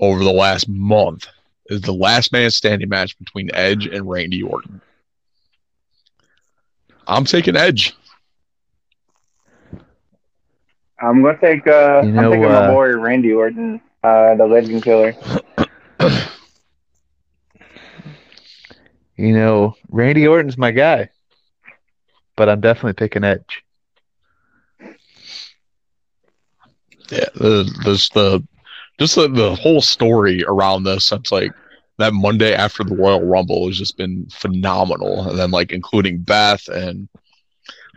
over the last month is the last man standing match between Edge and Randy Orton. I'm taking Edge. I'm gonna take. Uh, You I'm know, taking uh, my boy Randy Orton, uh, the Legend Killer. You know, Randy Orton's my guy, but I'm definitely picking Edge. Yeah, the this the just the, the whole story around this since like that Monday after the Royal Rumble has just been phenomenal, and then like including Beth and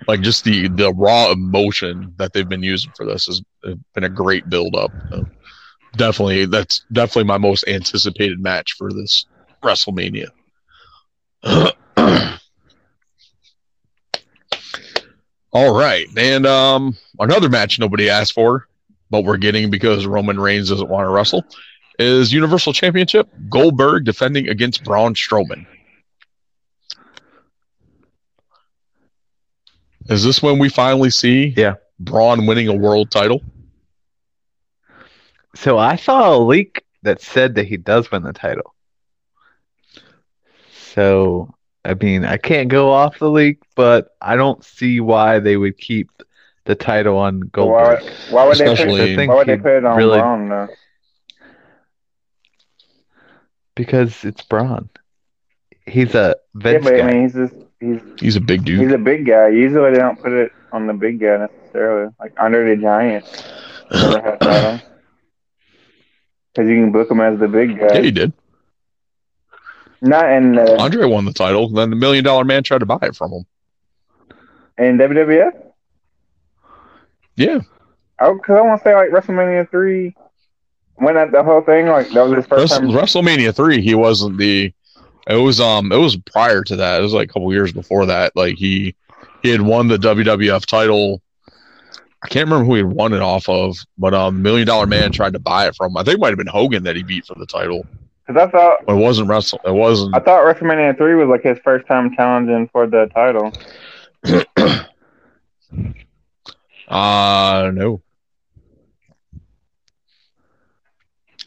like just the the raw emotion that they've been using for this has been a great build up. Definitely, that's definitely my most anticipated match for this WrestleMania. All right, and um, another match nobody asked for, but we're getting because Roman Reigns doesn't want to wrestle, is Universal Championship Goldberg defending against Braun Strowman. Is this when we finally see Yeah. Braun winning a world title? So I saw a leak that said that he does win the title. So I mean, I can't go off the leak, but I don't see why they would keep the title on Why, Goldberg. why would they put? Especially- I think Why would they put it on really- Braun though? Because it's Braun. He's a Yeah, Vince but I guy. mean, he's just he's He's a big dude. he's a big guy. Usually they don't put it on the big guy necessarily. Like Andre the Giant never had that because you can book him as the big guy. yeah, he did. Not in uh, Andre won the title. Then the Million Dollar Man tried to buy it from him. in WWF. Yeah, because I want to say like WrestleMania three. When that the whole thing like that was his first Wrestle- time. WrestleMania three. He wasn't the. It was um. It was prior to that. It was like a couple years before that. Like he he had won the WWF title. I can't remember who he had won it off of, but um, Million Dollar Man tried to buy it from. I think it might have been Hogan that he beat for the title. Because I thought It wasn't Wrestle. It wasn't. I thought WrestleMania three was like his first time challenging for the title. Uh no.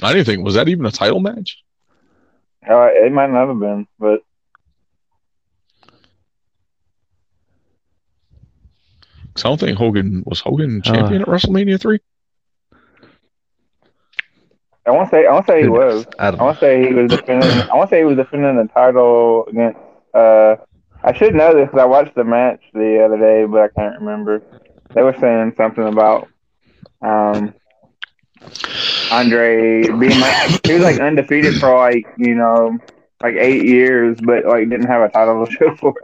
I didn't think was that even a title match. Uh, it might not have been, but I don't think Hogan was Hogan champion at WrestleMania three. I want to say I want to say he was. I don't I want to say he was defending. I want to say he was defending the title against. Uh, I should know this because I watched the match the other day, but I can't remember. They were saying something about um, Andre being like he was like undefeated for like you know like eight years, but like didn't have a title to show for.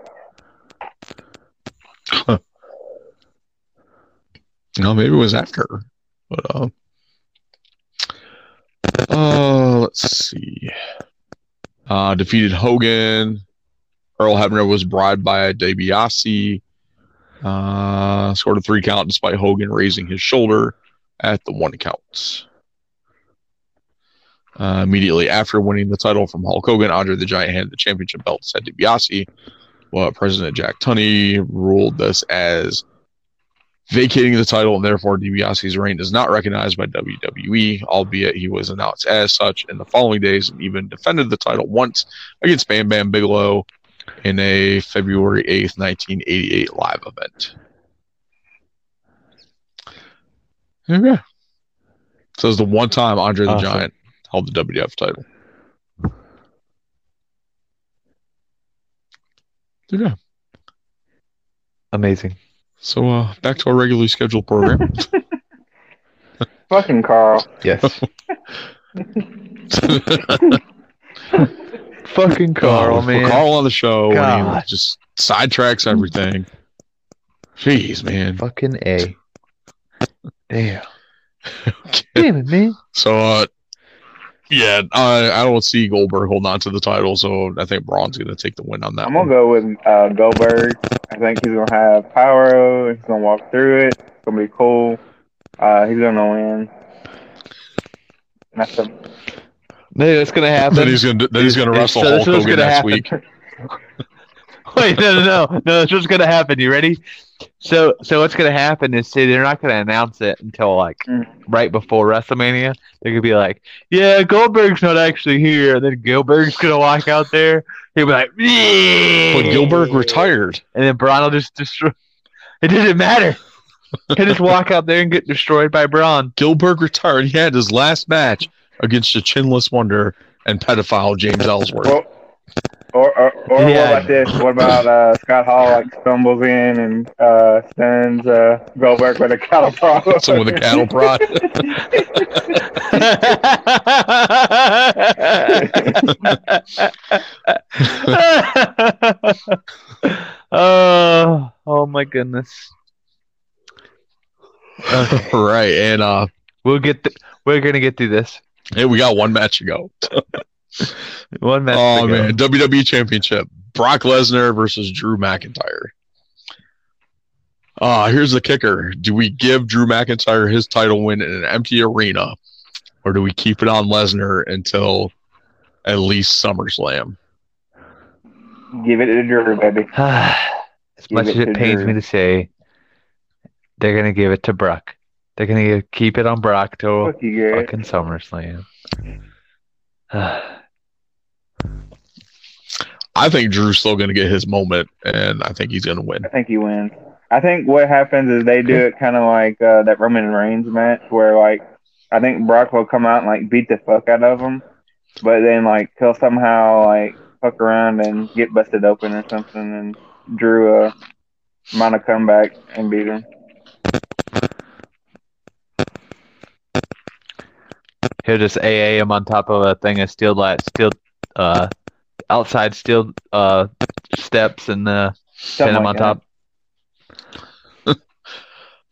it. No, maybe it was after. But uh, uh let's see. Uh, defeated Hogan. Earl Hebner was bribed by DiBiase. Uh, scored a three count despite Hogan raising his shoulder at the one count. Uh, immediately after winning the title from Hulk Hogan, Andre the Giant handed the championship belt to DiBiase. Well, President Jack Tunney ruled this as vacating the title, and therefore DiBiase's reign is not recognized by WWE, albeit he was announced as such in the following days and even defended the title once against Bam Bam Bigelow in a February 8th, 1988 live event. Okay. So it's the one time Andre the Awesome. Giant held the WWF title. Okay. Amazing. So uh, back to our regularly scheduled program. Fucking Carl. Yes. Fucking Carl, Uh, man. Carl on the show, and God. he just sidetracks everything. Jeez, man. Fucking A. Damn. Damn it, man. So, uh, yeah, I, I don't see Goldberg holding on to the title, so I think Braun's going to take the win on that I'm gonna go with uh, Goldberg. I think he's gonna have power. He's gonna walk through it. It's gonna be cool. Uh, he's gonna win. That's the, No, that's gonna happen. Then he's going to then he's going to wrestle so this Hulk Hogan next happen. week. Wait, no, no, no, no. That's what's gonna happen. You ready? So, so what's gonna happen is, see, they're not gonna announce it until like Mm. right before WrestleMania. They're gonna be like, "Yeah, Goldberg's not actually here." And then Goldberg's gonna walk out there. He'll be like, But Gillberg retired. and then Braun will just destroy. It didn't matter. He'll just walk out there and get destroyed by Braun. Gillberg retired. He had his last match against the chinless wonder and pedophile James Ellsworth. or, or, or, or Yeah. what about this? What about uh, Scott Hall like stumbles in and uh, stuns uh, Goldberg with a cattle prod? So with a cattle prod. oh, oh my goodness. Okay. right, and uh, We'll get. Th- we're gonna get through this. Hey, we got one match to go. One match. Oh to go. man, WWE Championship: Brock Lesnar versus Drew McIntyre. Uh, here's the kicker: Do we give Drew McIntyre his title win in an empty arena, or do we keep it on Lesnar until at least SummerSlam? Give it to Drew, baby. as Give much it as it to pains Drew. me to say, they're gonna give it to Brock. They're gonna keep it on Brock till Fuck you, Garrett. fucking SummerSlam. I think Drew's still going to get his moment, and I think he's going to win. I think he wins. I think what happens is they do it kind of like uh, that Roman Reigns match where like I think Brock will come out and like beat the fuck out of him, but then like he'll somehow like fuck around and get busted open or something, and Drew uh, might have come back and beat him. He'll just AA him on top of a thing of steel light, steel, uh, outside steel, uh, steps and uh, pin Something him like on top.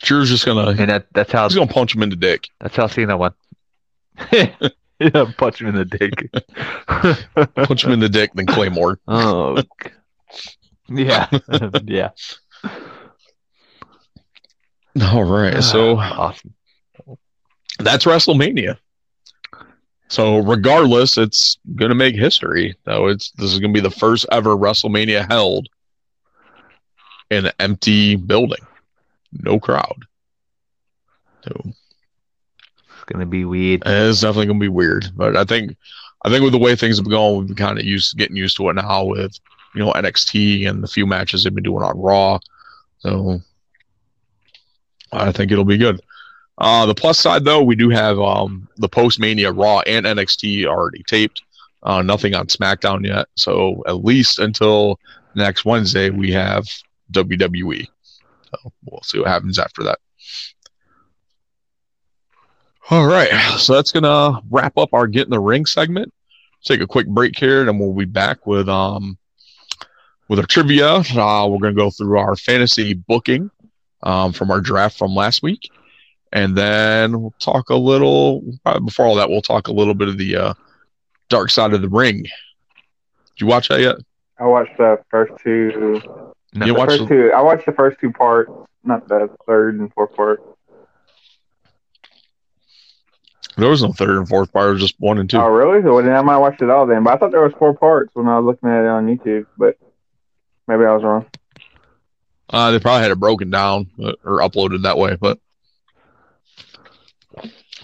Drew's just going to And that, that's how he's going to punch him in the dick. that's how Cena won. yeah, punch him in the dick. Punch him in the dick, then Claymore. oh, yeah, yeah. All right, so awesome. that's WrestleMania. So regardless, it's gonna make history. So it's this is gonna be the first ever WrestleMania held in an empty building, no crowd. So It's gonna be weird. it's definitely gonna be weird. But I think I think with the way things have been going, we've been kind of used getting used to it now with you know NXT and the few matches they've been doing on Raw. So I think it'll be good. Uh, the plus side, though, we do have um, the post Mania Raw and NXT already taped. Uh, nothing on SmackDown yet. So at least until next Wednesday, we have WWE. So we'll see what happens after that. All right. So that's going to wrap up our Get in the Ring segment. Take a quick break here, and we'll be back with um with our trivia. Uh, we're going to go through our fantasy booking um, from our draft from last week. And then we'll talk a little, uh, before all that, we'll talk a little bit of the uh, dark side of the ring Did you watch that yet? I watched the first two. No, You The watched first the- two. I watched the first two parts, not the third and fourth part. There was no third and fourth part. It was just one and two. Oh, really? Well, then I might watch it all then. But I thought there was four parts when I was looking at it on YouTube. But maybe I was wrong. Uh, they probably had it broken down or uploaded that way, but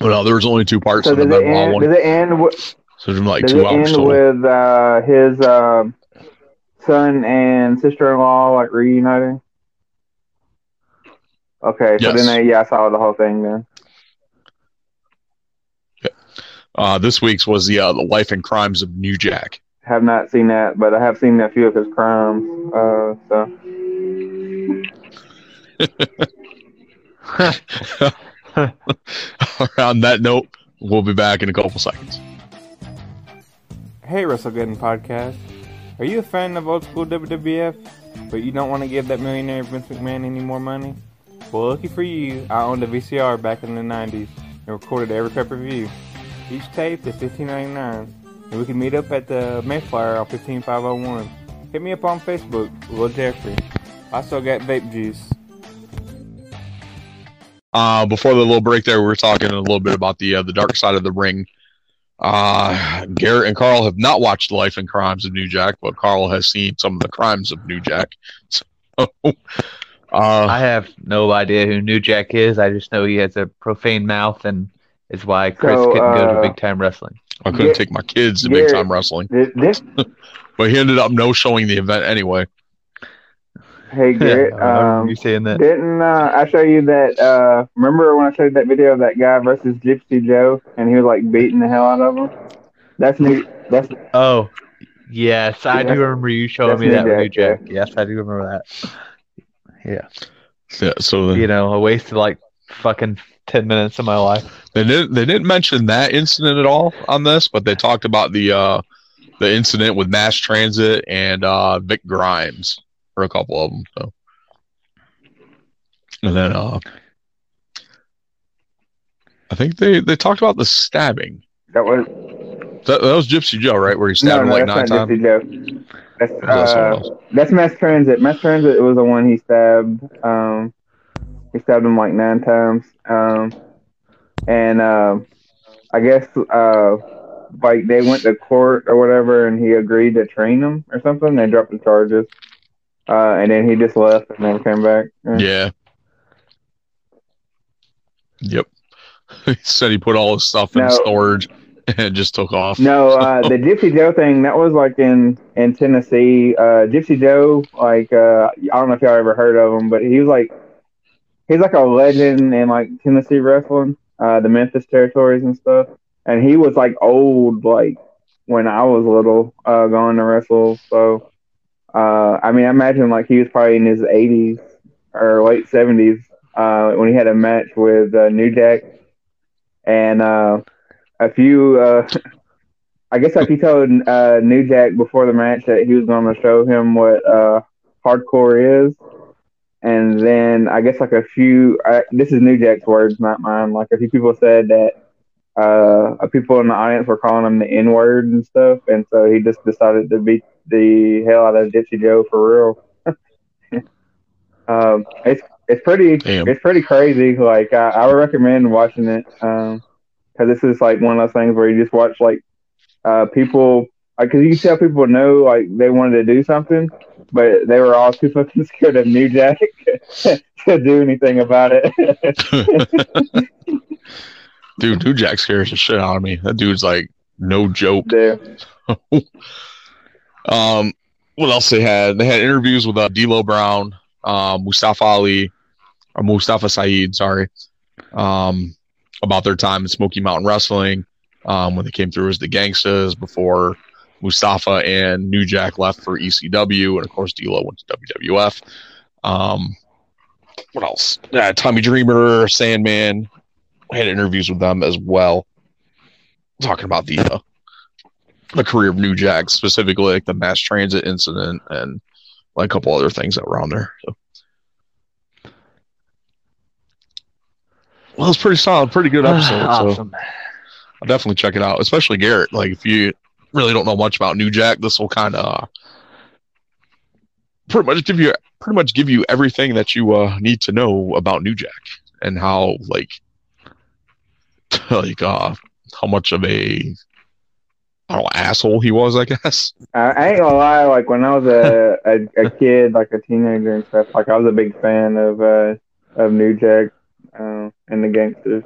but no, there was only two parts So in the Benoit end? one. Does it end? With, So there's like does two it hours end with uh, his um son and sister-in-law like reuniting? Okay, so Yes. then I, yeah, I saw the whole thing then. Uh, this week's was the uh, the life and crimes of New Jack. Have not seen that, but I have seen a few of his crimes. Uh, so On that note, we'll be back in a couple seconds. Hey, WrestleGeddon Podcast. Are you a fan of old school WWF, but you don't want to give that millionaire Vince McMahon any more money? Well, lucky for you, I owned a VCR back in the 90s and recorded every pay per view. Each tape is $15.99, and we can meet up at the Mayflower on 15501. Hit me up on Facebook, Will Jeffrey. I still got vape juice. Uh, before the little break there, we were talking a little bit about the uh, the dark side of the ring. Uh, Garrett and Carl have not watched life and crimes of New Jack, but Carl has seen some of the crimes of New Jack. So, uh, I have no idea who New Jack is. I just know he has a profane mouth and is why Chris So, couldn't go to uh, big time wrestling. I couldn't Yeah. take my kids to big time wrestling, this, this but he ended up no showing the event anyway. Hey Garrett, I um, you saying that. Didn't uh, I show you that? Uh, remember when I showed that video of that guy versus Gypsy Joe, and he was like beating the hell out of him? That's new. That's Oh, yes, I do remember you showing that's me that New with Jack, Jack. Yes, I do remember that. Yeah, Yeah, so you know, I wasted like fucking ten minutes of my life. They didn't they didn't mention that incident at all on this, but they talked about the uh the incident with mass transit and uh Vic Grimes for a couple of them. So and then uh I think they they talked about the stabbing. that was That, that was Gypsy Joe, right? Where he no, stabbed him like that's nine not times. Gypsy Joe. That's Or was that someone uh, that's Mass Transit. Mass Transit was the one he stabbed. Um, he stabbed him like nine times. Um, and um, I guess uh, like they went to court or whatever, and he agreed to train them or something. They dropped the charges, uh, and then he just left and then came back. Yeah. Yep. he said he put all his stuff in storage and just took off. No, uh, the Gypsy Joe thing that was like in in Tennessee. Uh, Gypsy Joe, like uh, I don't know if y'all ever heard of him, but he was like he's like a legend in like Tennessee wrestling, uh, the Memphis territories and stuff. And he was like old, like when I was little, uh, going to wrestle. So, uh, I mean, I imagine like he was probably in his 80s or late 70s uh, when he had a match with uh, New Jack. And uh, a few, uh, I guess like he told uh, New Jack before the match that he was going to show him what uh, hardcore is. And then I guess like a few, this is New Jack's words, not mine. Like a few people said that uh, people in the audience were calling him the N word and stuff. And so he just decided to beat the hell out of Gypsy Joe for real. um, it's, it's pretty, Damn. it's pretty crazy. Like I, I would recommend watching it. Um, cause this is like one of those things where you just watch like, uh, people, like, cause you can tell people know, like, they wanted to do something, but they were all too fucking scared of New Jack to do anything about it. Dude, New Jack scares the shit out of me. That dude's like no joke. Um, what else they had? They had interviews with uh, D'Lo Brown, um, Mustafa Ali, or Mustafa Saeed, sorry, um, about their time in Smoky Mountain Wrestling, um, when they came through as the Gangstas before Mustafa and New Jack left for ECW, and of course D'Lo went to WWF. Um, what else? Yeah, Tommy Dreamer, Sandman, had interviews with them as well, talking about the uh, the career of New Jack, specifically like the mass transit incident and like a couple other things that were on there. So. Well, it's pretty solid, pretty good episode. So. I'll definitely check it out, especially Garrett. Like if you really don't know much about New Jack, this will kind of pretty much give you pretty much give you everything that you uh, need to know about New Jack and how like like uh how much of a I don't know, asshole he was, I guess. I, I ain't gonna lie, like when I was a, a, a kid, like a teenager and stuff, like I was a big fan of uh of New Jack uh, and the gangsters.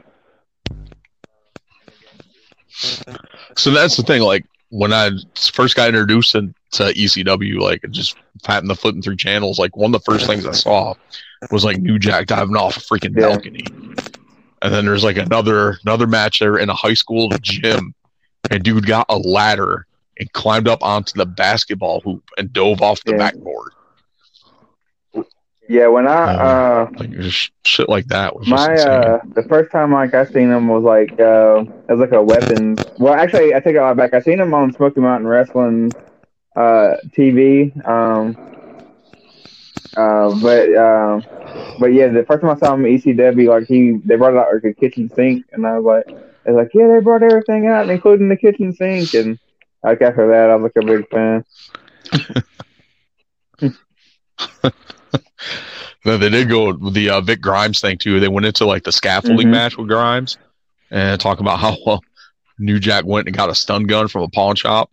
So that's the thing. Like when I first got introduced into ECW, like just patting the foot flipping through channels, like one of the first things I saw was like New Jack diving off a freaking Yeah. balcony. And then there's like another another match there in a high school gym, and dude got a ladder and climbed up onto the basketball hoop and dove off the Yeah. backboard. Yeah, when I uh Like just shit like that was my uh the first time like I seen him was like uh it was like a weapons. Well, actually, I take it all back. I seen him on Smoky Mountain Wrestling uh TV. Um, uh, but um, but yeah, the first time I saw him at ECW, like he they brought it out like a kitchen sink, and I was like, I was like, yeah, they brought everything out, including the kitchen sink, and like after that, I was like a big fan. No, they did go with the uh, Vic Grimes thing too. They went into like the scaffolding Mhm. match with Grimes and talking about how well New Jack went and got a stun gun from a pawn shop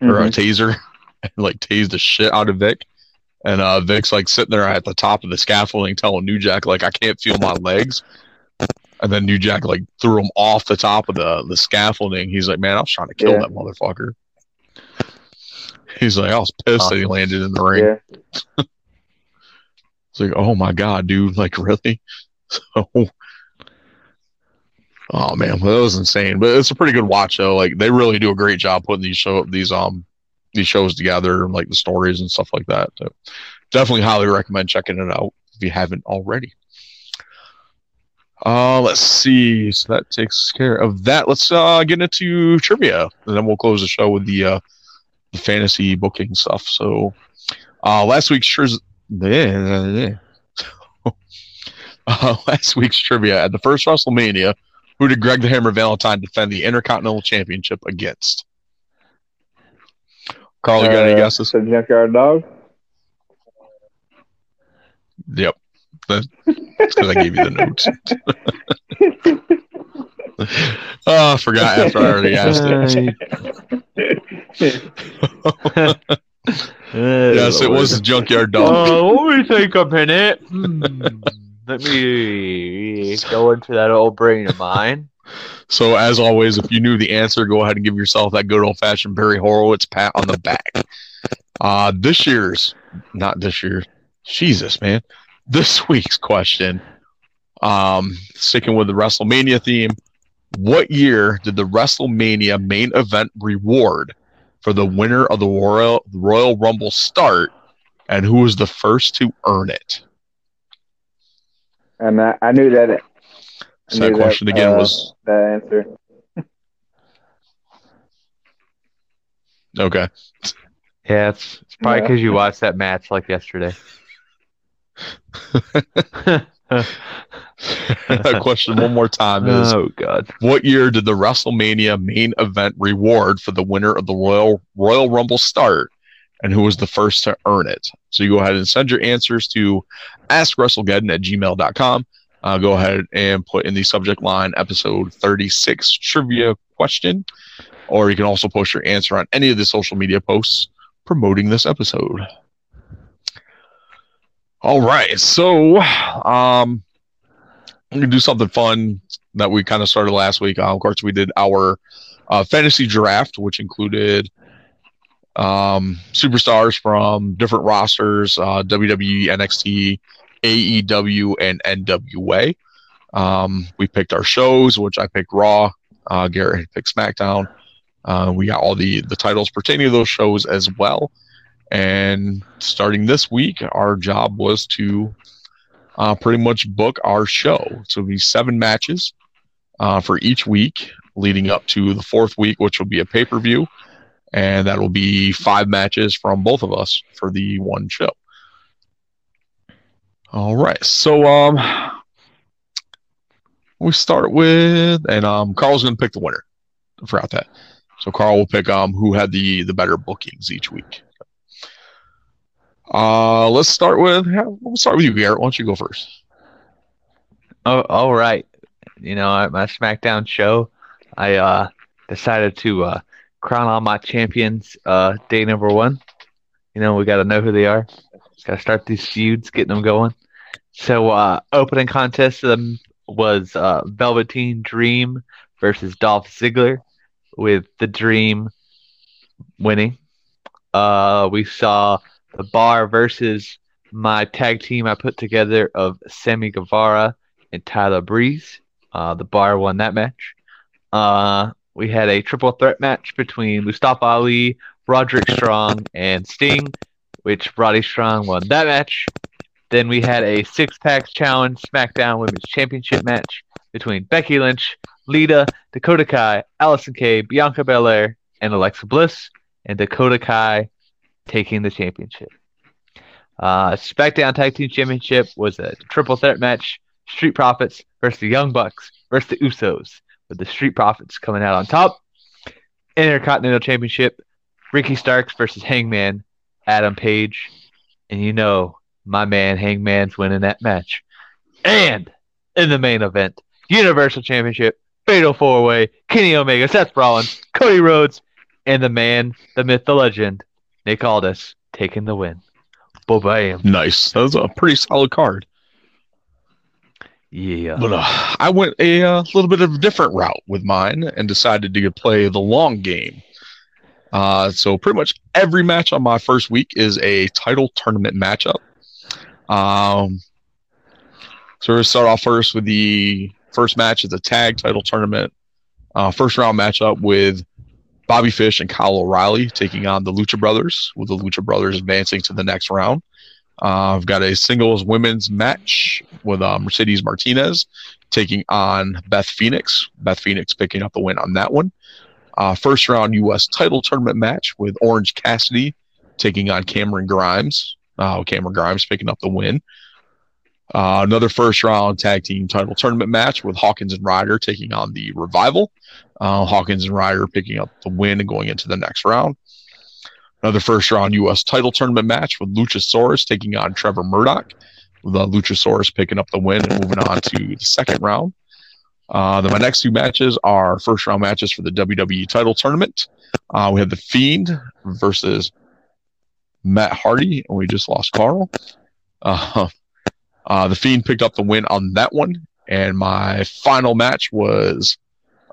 or a Mhm. taser and like tased the shit out of Vic. And uh, Vic's like sitting there at the top of the scaffolding telling New Jack like I can't feel my legs. And then New Jack like threw him off the top of the the scaffolding. He's like, man, I was trying to kill Yeah. that motherfucker. He's like, I was pissed that he landed in the ring. Yeah. It's like, oh my god, dude, like really? So, oh man, well, that was insane. But it's a pretty good watch though. Like they really do a great job putting these show these um these shows together, and like the stories and stuff like that. So definitely highly recommend checking it out if you haven't already. Uh, let's see. So that takes care of that. Let's uh get into trivia, and then we'll close the show with the uh the fantasy booking stuff. So, uh, last week's Triz- uh, last week's trivia at the first WrestleMania, who did Greg the Hammer Valentine defend the Intercontinental Championship against? Carl, you got any Uh, guesses? So Junkyard Dog. Yep. That's because I gave you the notes. oh, I forgot after I already asked it. yes, it was the Junkyard Dog. Oh, let me think a minute. Hmm. Let me go into that old brain of mine. So, as always, if you knew the answer, go ahead and give yourself that good old fashioned Barry Horowitz pat on the back. Uh, this year's, not this year, Jesus, man. This week's question, um, sticking with the WrestleMania theme, what year did the WrestleMania main event reward for the winner of the Royal, Royal Rumble start, and who was the first to earn it? And I, I knew that. I So that knew question again uh, was the answer. okay. Yeah, it's, it's probably Yeah. because you watched that match like yesterday. that question one more time is oh God! What year did the WrestleMania main event reward for the winner of the Royal Royal Rumble start, and who was the first to earn it? So you go ahead and send your answers to askwrestlegeddon at gmail.com. Uh, go ahead and put in the subject line episode 36 trivia question, or you can also post your answer on any of the social media posts promoting this episode. All right, so um, I'm gonna do something fun that we kind of started last week. Uh, of course, we did our uh, fantasy draft, which included um, superstars from different rosters: uh, WWE, NXT, AEW, and NWA. Um, we picked our shows, which I picked Raw. Uh, Garrett picked SmackDown. Uh, we got all the the titles pertaining to those shows as well. And starting this week, our job was to uh, pretty much book our show. So it'll be seven matches uh, for each week, leading up to the fourth week, which will be a pay per view, and that will be five matches from both of us for the one show. All right, so um, we start with, and um, Carl's going to pick the winner. I forgot that. So Carl will pick um who had the the better bookings each week. Uh, let's start with we'll start with you, Garrett. Why don't you go first? Oh, all right. You know, my SmackDown show, I uh, decided to uh, crown all my champions uh, day number one. You know, we got to know who they are. Got to start these feuds, getting them going. So, uh, opening contest was uh, Velveteen Dream versus Dolph Ziggler, with the Dream winning. Uh, we saw the Bar versus my tag team I put together of Sammy Guevara and Tyler Breeze. Uh, the Bar won that match. Uh, we had a triple threat match between Mustafa Ali, Roderick Strong, and Sting, which Roddy Strong won that match. Then we had a six pack challenge SmackDown Women's Championship match between Becky Lynch, Lita, Dakota Kai, Allysin Kay, Bianca Belair, and Alexa Bliss, and Dakota Kai taking the championship. Uh, SmackDown Tag Team Championship was a triple threat match: Street Profits versus the Young Bucks versus the Usos, with the Street Profits coming out on top. Intercontinental Championship: Ricky Starks versus Hangman Adam Page, and you know my man Hangman's winning that match. And in the main event, Universal Championship, Fatal Four Way, Kenny Omega, Seth Rollins, Cody Rhodes, and the man, the myth, the legend, Nick Aldis, taking the win. Bam. Nice. That was a pretty solid card. Yeah. But uh, I went a uh, little bit of a different route with mine and decided to play the long game. Uh, so pretty much every match on my first week is a title tournament matchup. Um, so we're gonna start off first with the first match is a tag title tournament, uh, first round matchup with Bobby Fish and Kyle O'Reilly taking on the Lucha Brothers, with the Lucha Brothers advancing to the next round. Uh, I've got a singles women's match with uh, Mercedes Martinez taking on Beth Phoenix. Beth Phoenix picking up the win on that one. Uh, first round U.S. title tournament match with Orange Cassidy taking on Cameron Grimes. Uh, Cameron Grimes picking up the win. Uh, another first round tag team title tournament match with Hawkins and Ryder taking on the Revival. Uh, Hawkins and Ryder picking up the win and going into the next round. Another first round U.S. title tournament match with Luchasaurus taking on Trevor Murdoch, uh, Luchasaurus picking up the win and moving on to the second round. Uh, then my next two matches are first round matches for the WWE title tournament. Uh, we have The Fiend versus Matt Hardy, and we just lost Carl. Uh, uh, the Fiend picked up the win on that one, and my final match was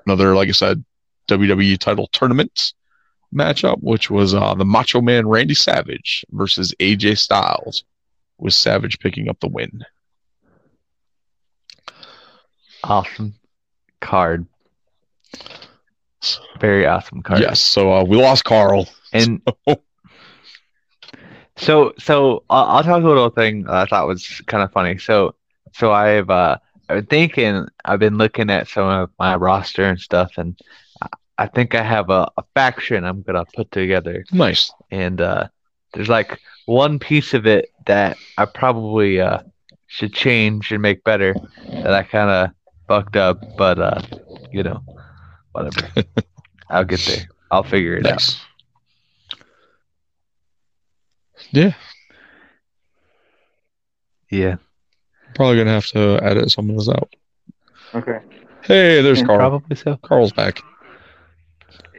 another, like I said, WWE title tournament matchup, which was uh, the Macho Man Randy Savage versus AJ Styles, with Savage picking up the win. Awesome card. Very awesome card. Yes. So uh, we lost Carl. And so, so I'll, I'll talk a little thing I thought was kind of funny. So, so I've uh, I've been thinking, I've been looking at some of my roster and stuff, and I- I think I have a, a faction I'm gonna put together. Nice. And uh, there's like one piece of it that I probably uh, should change and make better that I kind of fucked up, but uh, you know, whatever. I'll get there. I'll figure it out. Nice. Yeah. Yeah. Probably gonna have to edit some of this out. Okay. Hey, there's Yeah, Carl. Probably so. Carl's back.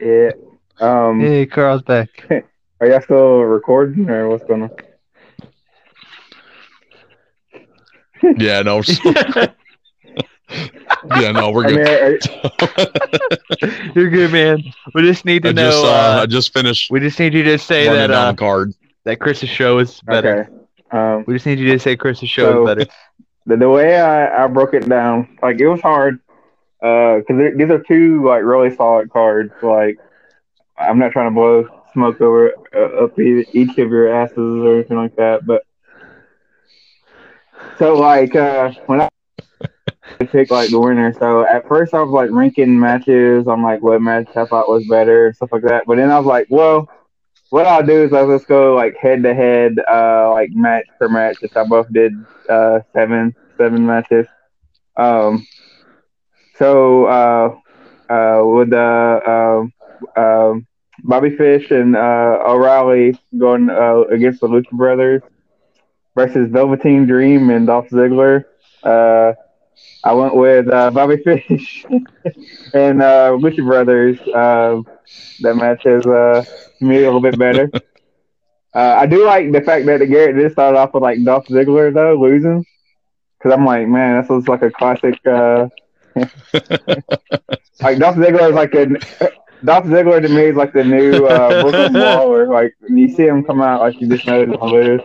Yeah. Um. Hey, Carl's back. Are y'all still recording or what's going on? Yeah, no. we're yeah, no, we're I mean, good. are, You're good, man. We just need to I know. just uh, uh, I just finished we just need you to say running that down uh, the card. That Chris's show is better. okay. Um. We just need you to say Chris's show So- is better. the, the way I, I broke it down, like it was hard, uh, because these are two like really solid cards. Like I'm not trying to blow smoke over uh, up each of your asses or anything like that, but so like uh, when I pick like the winner, so at first I was like ranking matches I'm like what match I thought was better and stuff like that, but then I was like, well. What I'll do is I'll just go like head to head, uh, like match per match. Since I both did uh seven seven matches. Um, so uh, uh, with um um, Bobby Fish and uh, O'Reilly going uh, against the Lucha Brothers versus Velveteen Dream and Dolph Ziggler. Uh, I went with uh, Bobby Fish and uh, Lucha Brothers. Uh, that match is uh, me a little bit better. Uh, I do like the fact that the Garrett did start off with like Dolph Ziggler though losing, because I'm like, man, this looks like a classic. Uh, like Dolph Ziggler is like a Dolph Ziggler to me is like the new uh, Brooklyn Brawler. Like when you see him come out, like you just know he's gonna lose.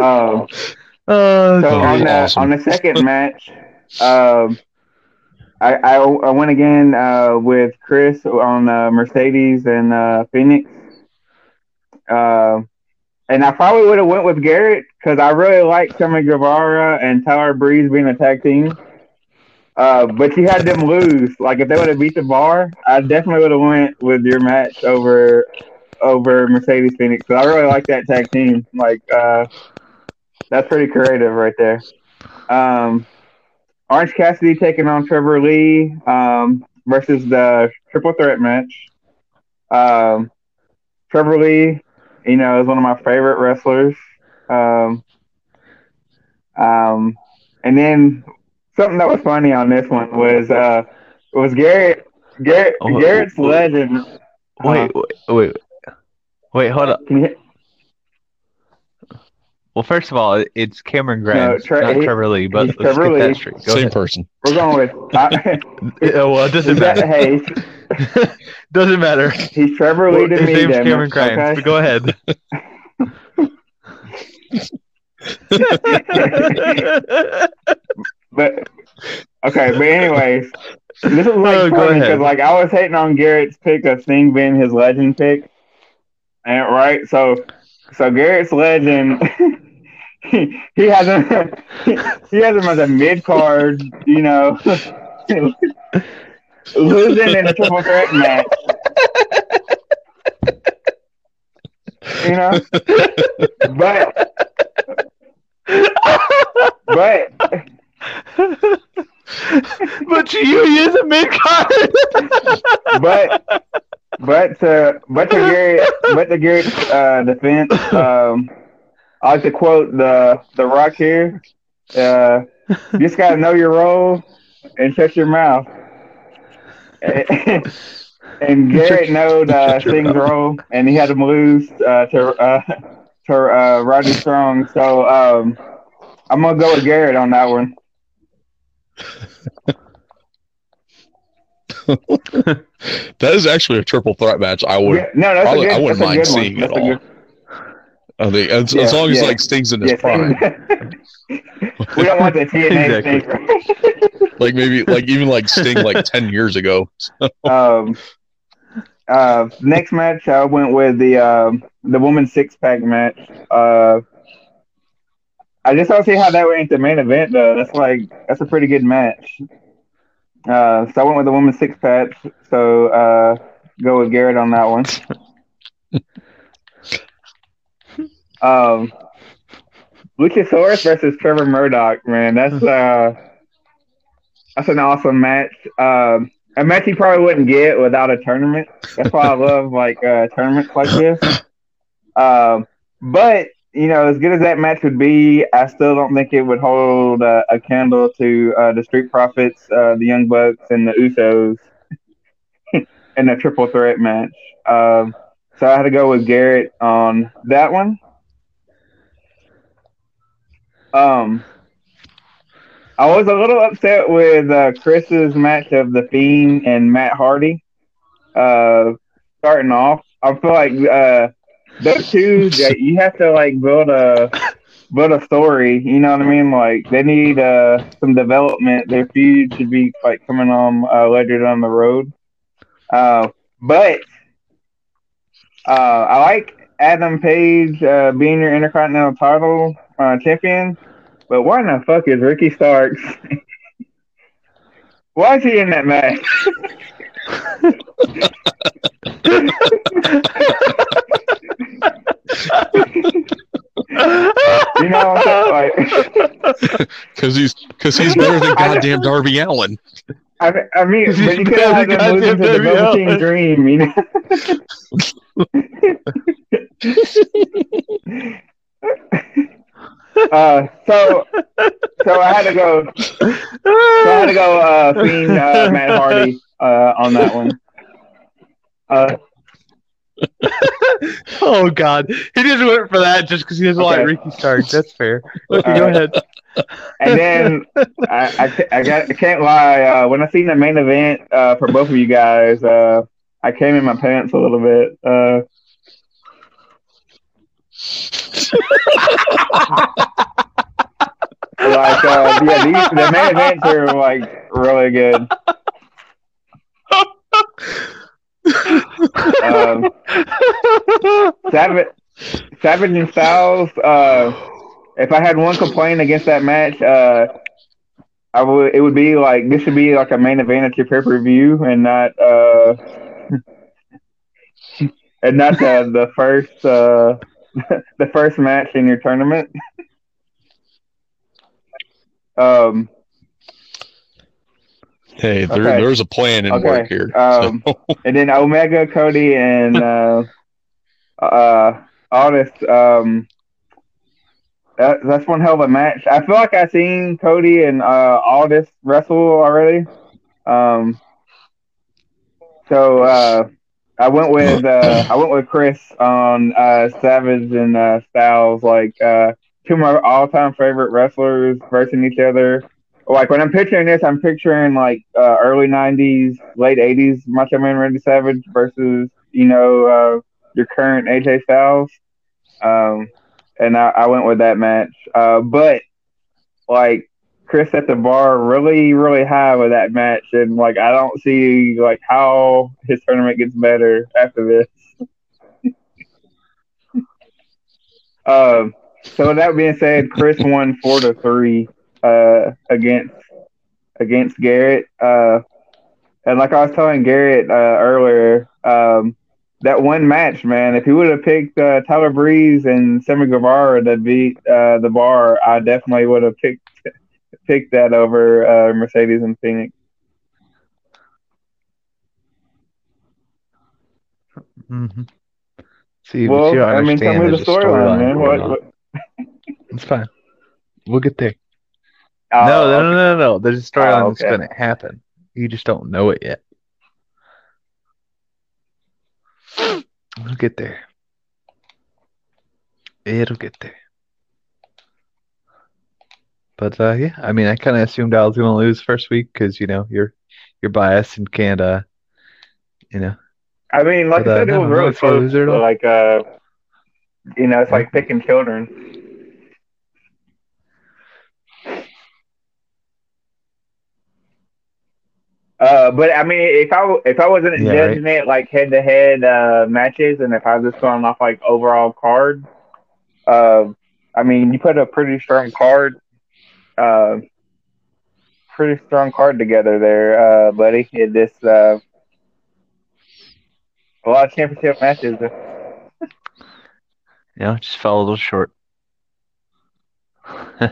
Um, Oh, so on the awesome. on the second match, um, I, I I went again uh, with Chris on uh, Mercedes and uh, Phoenix, uh, and I probably would have went with Garrett because I really like Sammy Guevara and Tyler Breeze being a tag team. Uh, but you had them lose. Like if they would have beat the bar, I definitely would have went with your match over over Mercedes Phoenix. Because I really like that tag team. Like uh, that's pretty creative right there. Um, Orange Cassidy taking on Trevor Lee um, versus the triple threat match. Um, Trevor Lee, you know, is one of my favorite wrestlers. Um, um, and then something that was funny on this one was uh, was Garrett Garrett Oh, Garrett's wait. legend. wait, wait, wait, wait, hold up. Can you, Well, first of all, it's Cameron Grimes, Tre- not he- Trevor Lee, but he's let's Trevor get that straight. Go Same ahead. person. we're going with. I, well, it doesn't matter. hey, doesn't matter. he's Trevor Lee to His me. name's damn Cameron Grimes. okay? But go ahead. But okay, but anyways, this is like Oh, funny because like I was hating on Garrett's pick of Sting being his legend pick, and right, so so Garrett's legend. He, he has him. He has him as a mid card, you know, losing in a triple threat match. You know, but but but you use a mid card. but but to but to Gary but to Gary's uh, defense, um, I like to quote the the Rock here. Uh, you just gotta know your role and shut your mouth. and Garrett knowed uh, Sting's role, and he had him lose uh, to uh, to uh, Rodney Strong. So um, I'm gonna go with Garrett on that one. That is actually a triple threat match. I would. Yeah, no, that's probably- good, I wouldn't that's mind seeing it all. good- I think as, Yeah, as long as yeah. like Sting's in his Yeah, prime, we don't want the TNA Exactly. Sting. like maybe like even like Sting like ten years ago. um, uh, next match, I went with the um, the women's six pack match. Uh, I just don't see how that went into main event though. That's like that's a pretty good match. Uh, so I went with the women's six pack. So uh, go with Garrett on that one. um, Luchasaurus versus Trevor Murdoch, man, that's uh, that's an awesome match. Um, a match you probably wouldn't get without a tournament. That's why I love like uh, tournaments like this. Um, but you know, as good as that match would be, I still don't think it would hold uh, a candle to uh, the Street Profits, uh, the Young Bucks, and the Usos in a triple threat match. Um, so I had to go with Garrett on that one. Um, I was a little upset with uh, Chris's match of the Fiend and Matt Hardy. Uh, starting off, I feel like uh, those two that you have to like build a build a story. You know what I mean? Like they need uh, some development. Their feud should be like coming on uh, later down the road. Uh, but uh, I like Adam Page uh, being your Intercontinental title uh, champion. But why in the fuck is Ricky Starks? why is he in that match? you know, like because he's because he's better than goddamn Darby Allin. I mean, I mean but you could have them lose into the Burger King dream, you know. uh, so, so I had to go. So I had to go. Uh, Fiend, uh, Matt Hardy uh, on that one. Uh, oh God, he just went for that just because he doesn't Okay. like Ricky Starks. That's fair. Okay, go ahead. and then I, I, I, got, I can't lie. Uh, when I seen the main event uh, for both of you guys, uh, I came in my pants a little bit. Uh, like, uh, yeah, these, the main events are like really good. Um, Savage, Savage and Styles. Uh, if I had one complaint against that match, uh, I would. It would be like this should be like a main event at your pay per view, and not uh, and not the the first uh, the first match in your tournament. um. Hey, there, Okay. there's a plan in Okay. work here. Um, so- and then Omega, Cody, and uh, uh, Aldis. Um, that, that's one hell of a match. I feel like I've seen Cody and uh, Aldis wrestle already. Um, so uh, I went with uh, I went with Chris on uh, Savage and uh, Styles, like uh, two of my all time favorite wrestlers versus each other like when I'm picturing this, I'm picturing like uh, early '90s, late '80s Macho Man Randy Savage versus you know uh, your current AJ Styles, um, and I, I went with that match. Uh, but like Chris set the bar really, really high with that match, and like I don't see like how his tournament gets better after this. um, so with that being said, Chris won four to three uh, against against Garrett. Uh, and like I was telling Garrett uh, earlier, um, that one match, man, if he would have picked uh, Tyler Breeze and Sammy Guevara to beat uh, the bar, I definitely would have picked picked that over uh, Mercedes and Phoenix. hmm See, but well, you I mean, tell me the there's a storyline, man. What, what, It's fine. We'll get there. Oh, no, no, no, no, no. There's a storyline Oh, that's going to happen. You just don't know it yet. We'll get there. It'll get there. But uh, yeah, I mean, I kind of assumed I was going to lose first week because you know you're you're biased and can't uh, you know. I mean, like But, I uh, said, it no, was I'm really close. loser at all. Like, uh, you know, it's like picking children. Uh, but I mean, if I if I wasn't Yeah, judging it like head to head matches, and if I was just going off like overall card, uh, I mean, you put a pretty strong card, uh, pretty strong card together there, uh, buddy. It just uh, a lot of championship matches. yeah, just fell a little short. no,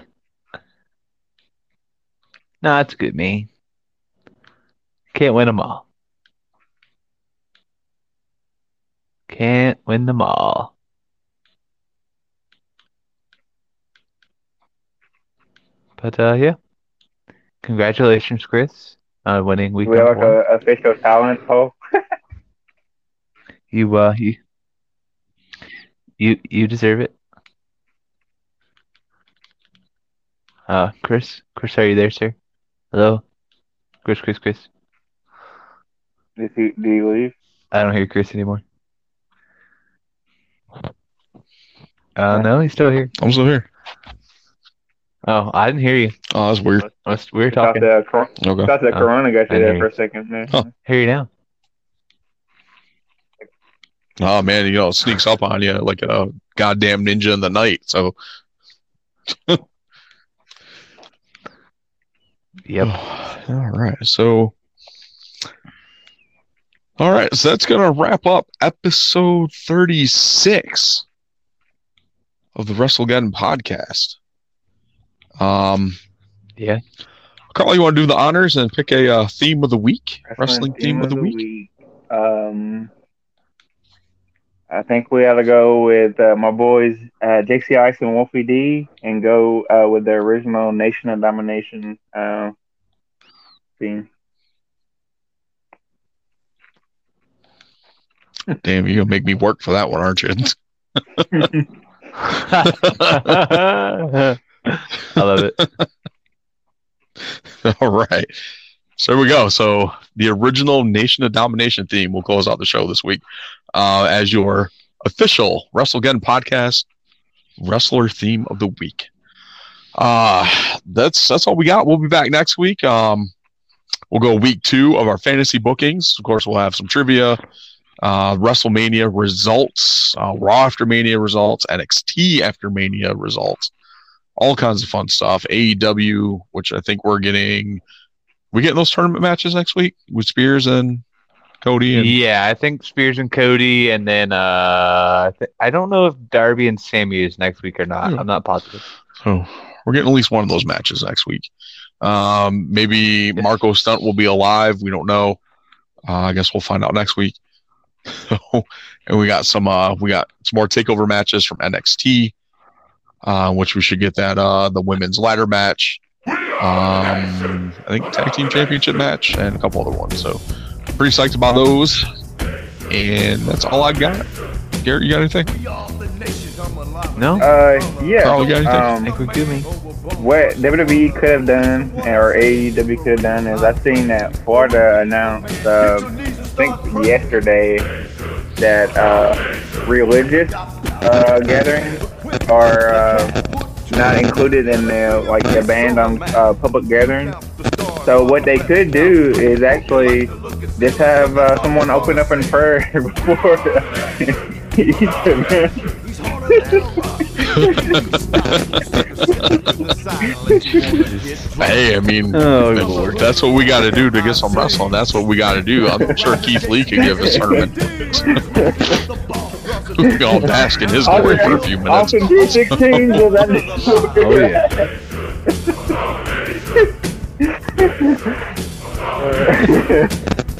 that's good, man. Can't win them all. Can't win them all. But uh, yeah, congratulations, Chris, on winning week we have like a official talent poll. You uh, you you you deserve it. Uh, Chris, Chris, are you there, sir? Hello, Chris, Chris, Chris. Did he, did he leave? I don't hear Chris anymore. Uh, no, he's still here. I'm still here. Oh, I didn't hear you. Oh, that's weird. Must- We were Thought talking. the, cor- Okay. thought the Oh, corona got you there hear for a second. Man. Huh. Hear you now. Oh man, you know, it sneaks up on you like a goddamn ninja in the night. So Yep. All right. So All right, so that's going to wrap up episode 36 of the WrestleGeddon podcast. Um, Yeah. Carl, you want to do the honors and pick a uh, theme of the week? Wrestling theme, of the, week. Um, I think we ought to go with uh, my boys uh, JC Ice and Wolfie D, and go uh, with their original Nation of Domination uh, theme. Damn, you're gonna make me work for that one, aren't you? I love it. All right. So here we go. So the original Nation of Domination theme will close out the show this week uh, as your official WrestleGeddon podcast wrestler theme of the week. Uh, that's that's all we got. We'll be back next week. Um, we'll go week two of our fantasy bookings. Of course, we'll have some trivia, uh, WrestleMania results, uh, Raw after Mania results, NXT after Mania results, all kinds of fun stuff. AEW, which I think we're getting. We getting those tournament matches next week with Spears and Cody and Yeah, I think Spears and Cody, and then uh, I, th- I don't know if Darby and Sammy is next week or not. Yeah. I'm not positive. So we're getting at least one of those matches next week. Um, maybe Marko Stunt will be alive. We don't know. Uh, I guess we'll find out next week. and we got some uh, we got some more takeover matches from NXT, uh, which we should get that uh, the women's ladder match. Um, I think tag team championship match and a couple other ones. So pretty psyched about those. And that's all I got. Garrett, you got anything? No, Uh, yeah. Carl, you got anything? Um, think we're me. what WWE could have done, or AEW could have done, is I seen that Florida announced, uh, I think yesterday, that uh, religious uh, gatherings are uh, not included in the like the ban on uh, public gatherings. So what they could do is actually just have uh, someone open up in prayer before each event. Hey, I mean, Oh, Lord. that's what we got to do to get some wrestling. That's what we got to do. I'm sure Keith Lee could give a sermon. we can all bask in his glory for a few minutes. Often do 16 will that Oh yeah.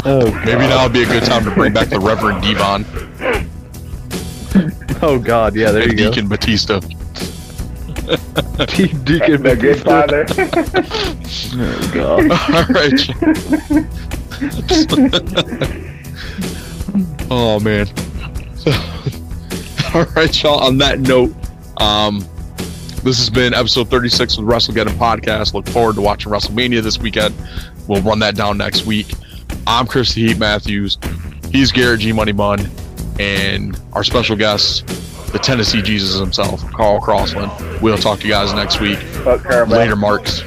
Oh Maybe now would be a good time to bring back the Reverend D-Von Oh God, yeah. There and you go. Deacon Batista. Deacon the good father. Oh God. All right. oh man. All right, y'all. On that note, um, this has been episode 36 of the WrestleGeddon podcast. Look forward to watching WrestleMania this weekend. We'll run that down next week. I'm Chris the Heat Matthews. He's Garrett G Money Mun, and our special guest, the Tennessee Jesus himself, Carl Crossland. We'll talk to you guys next week. Fuck her, bro. Later, Marks.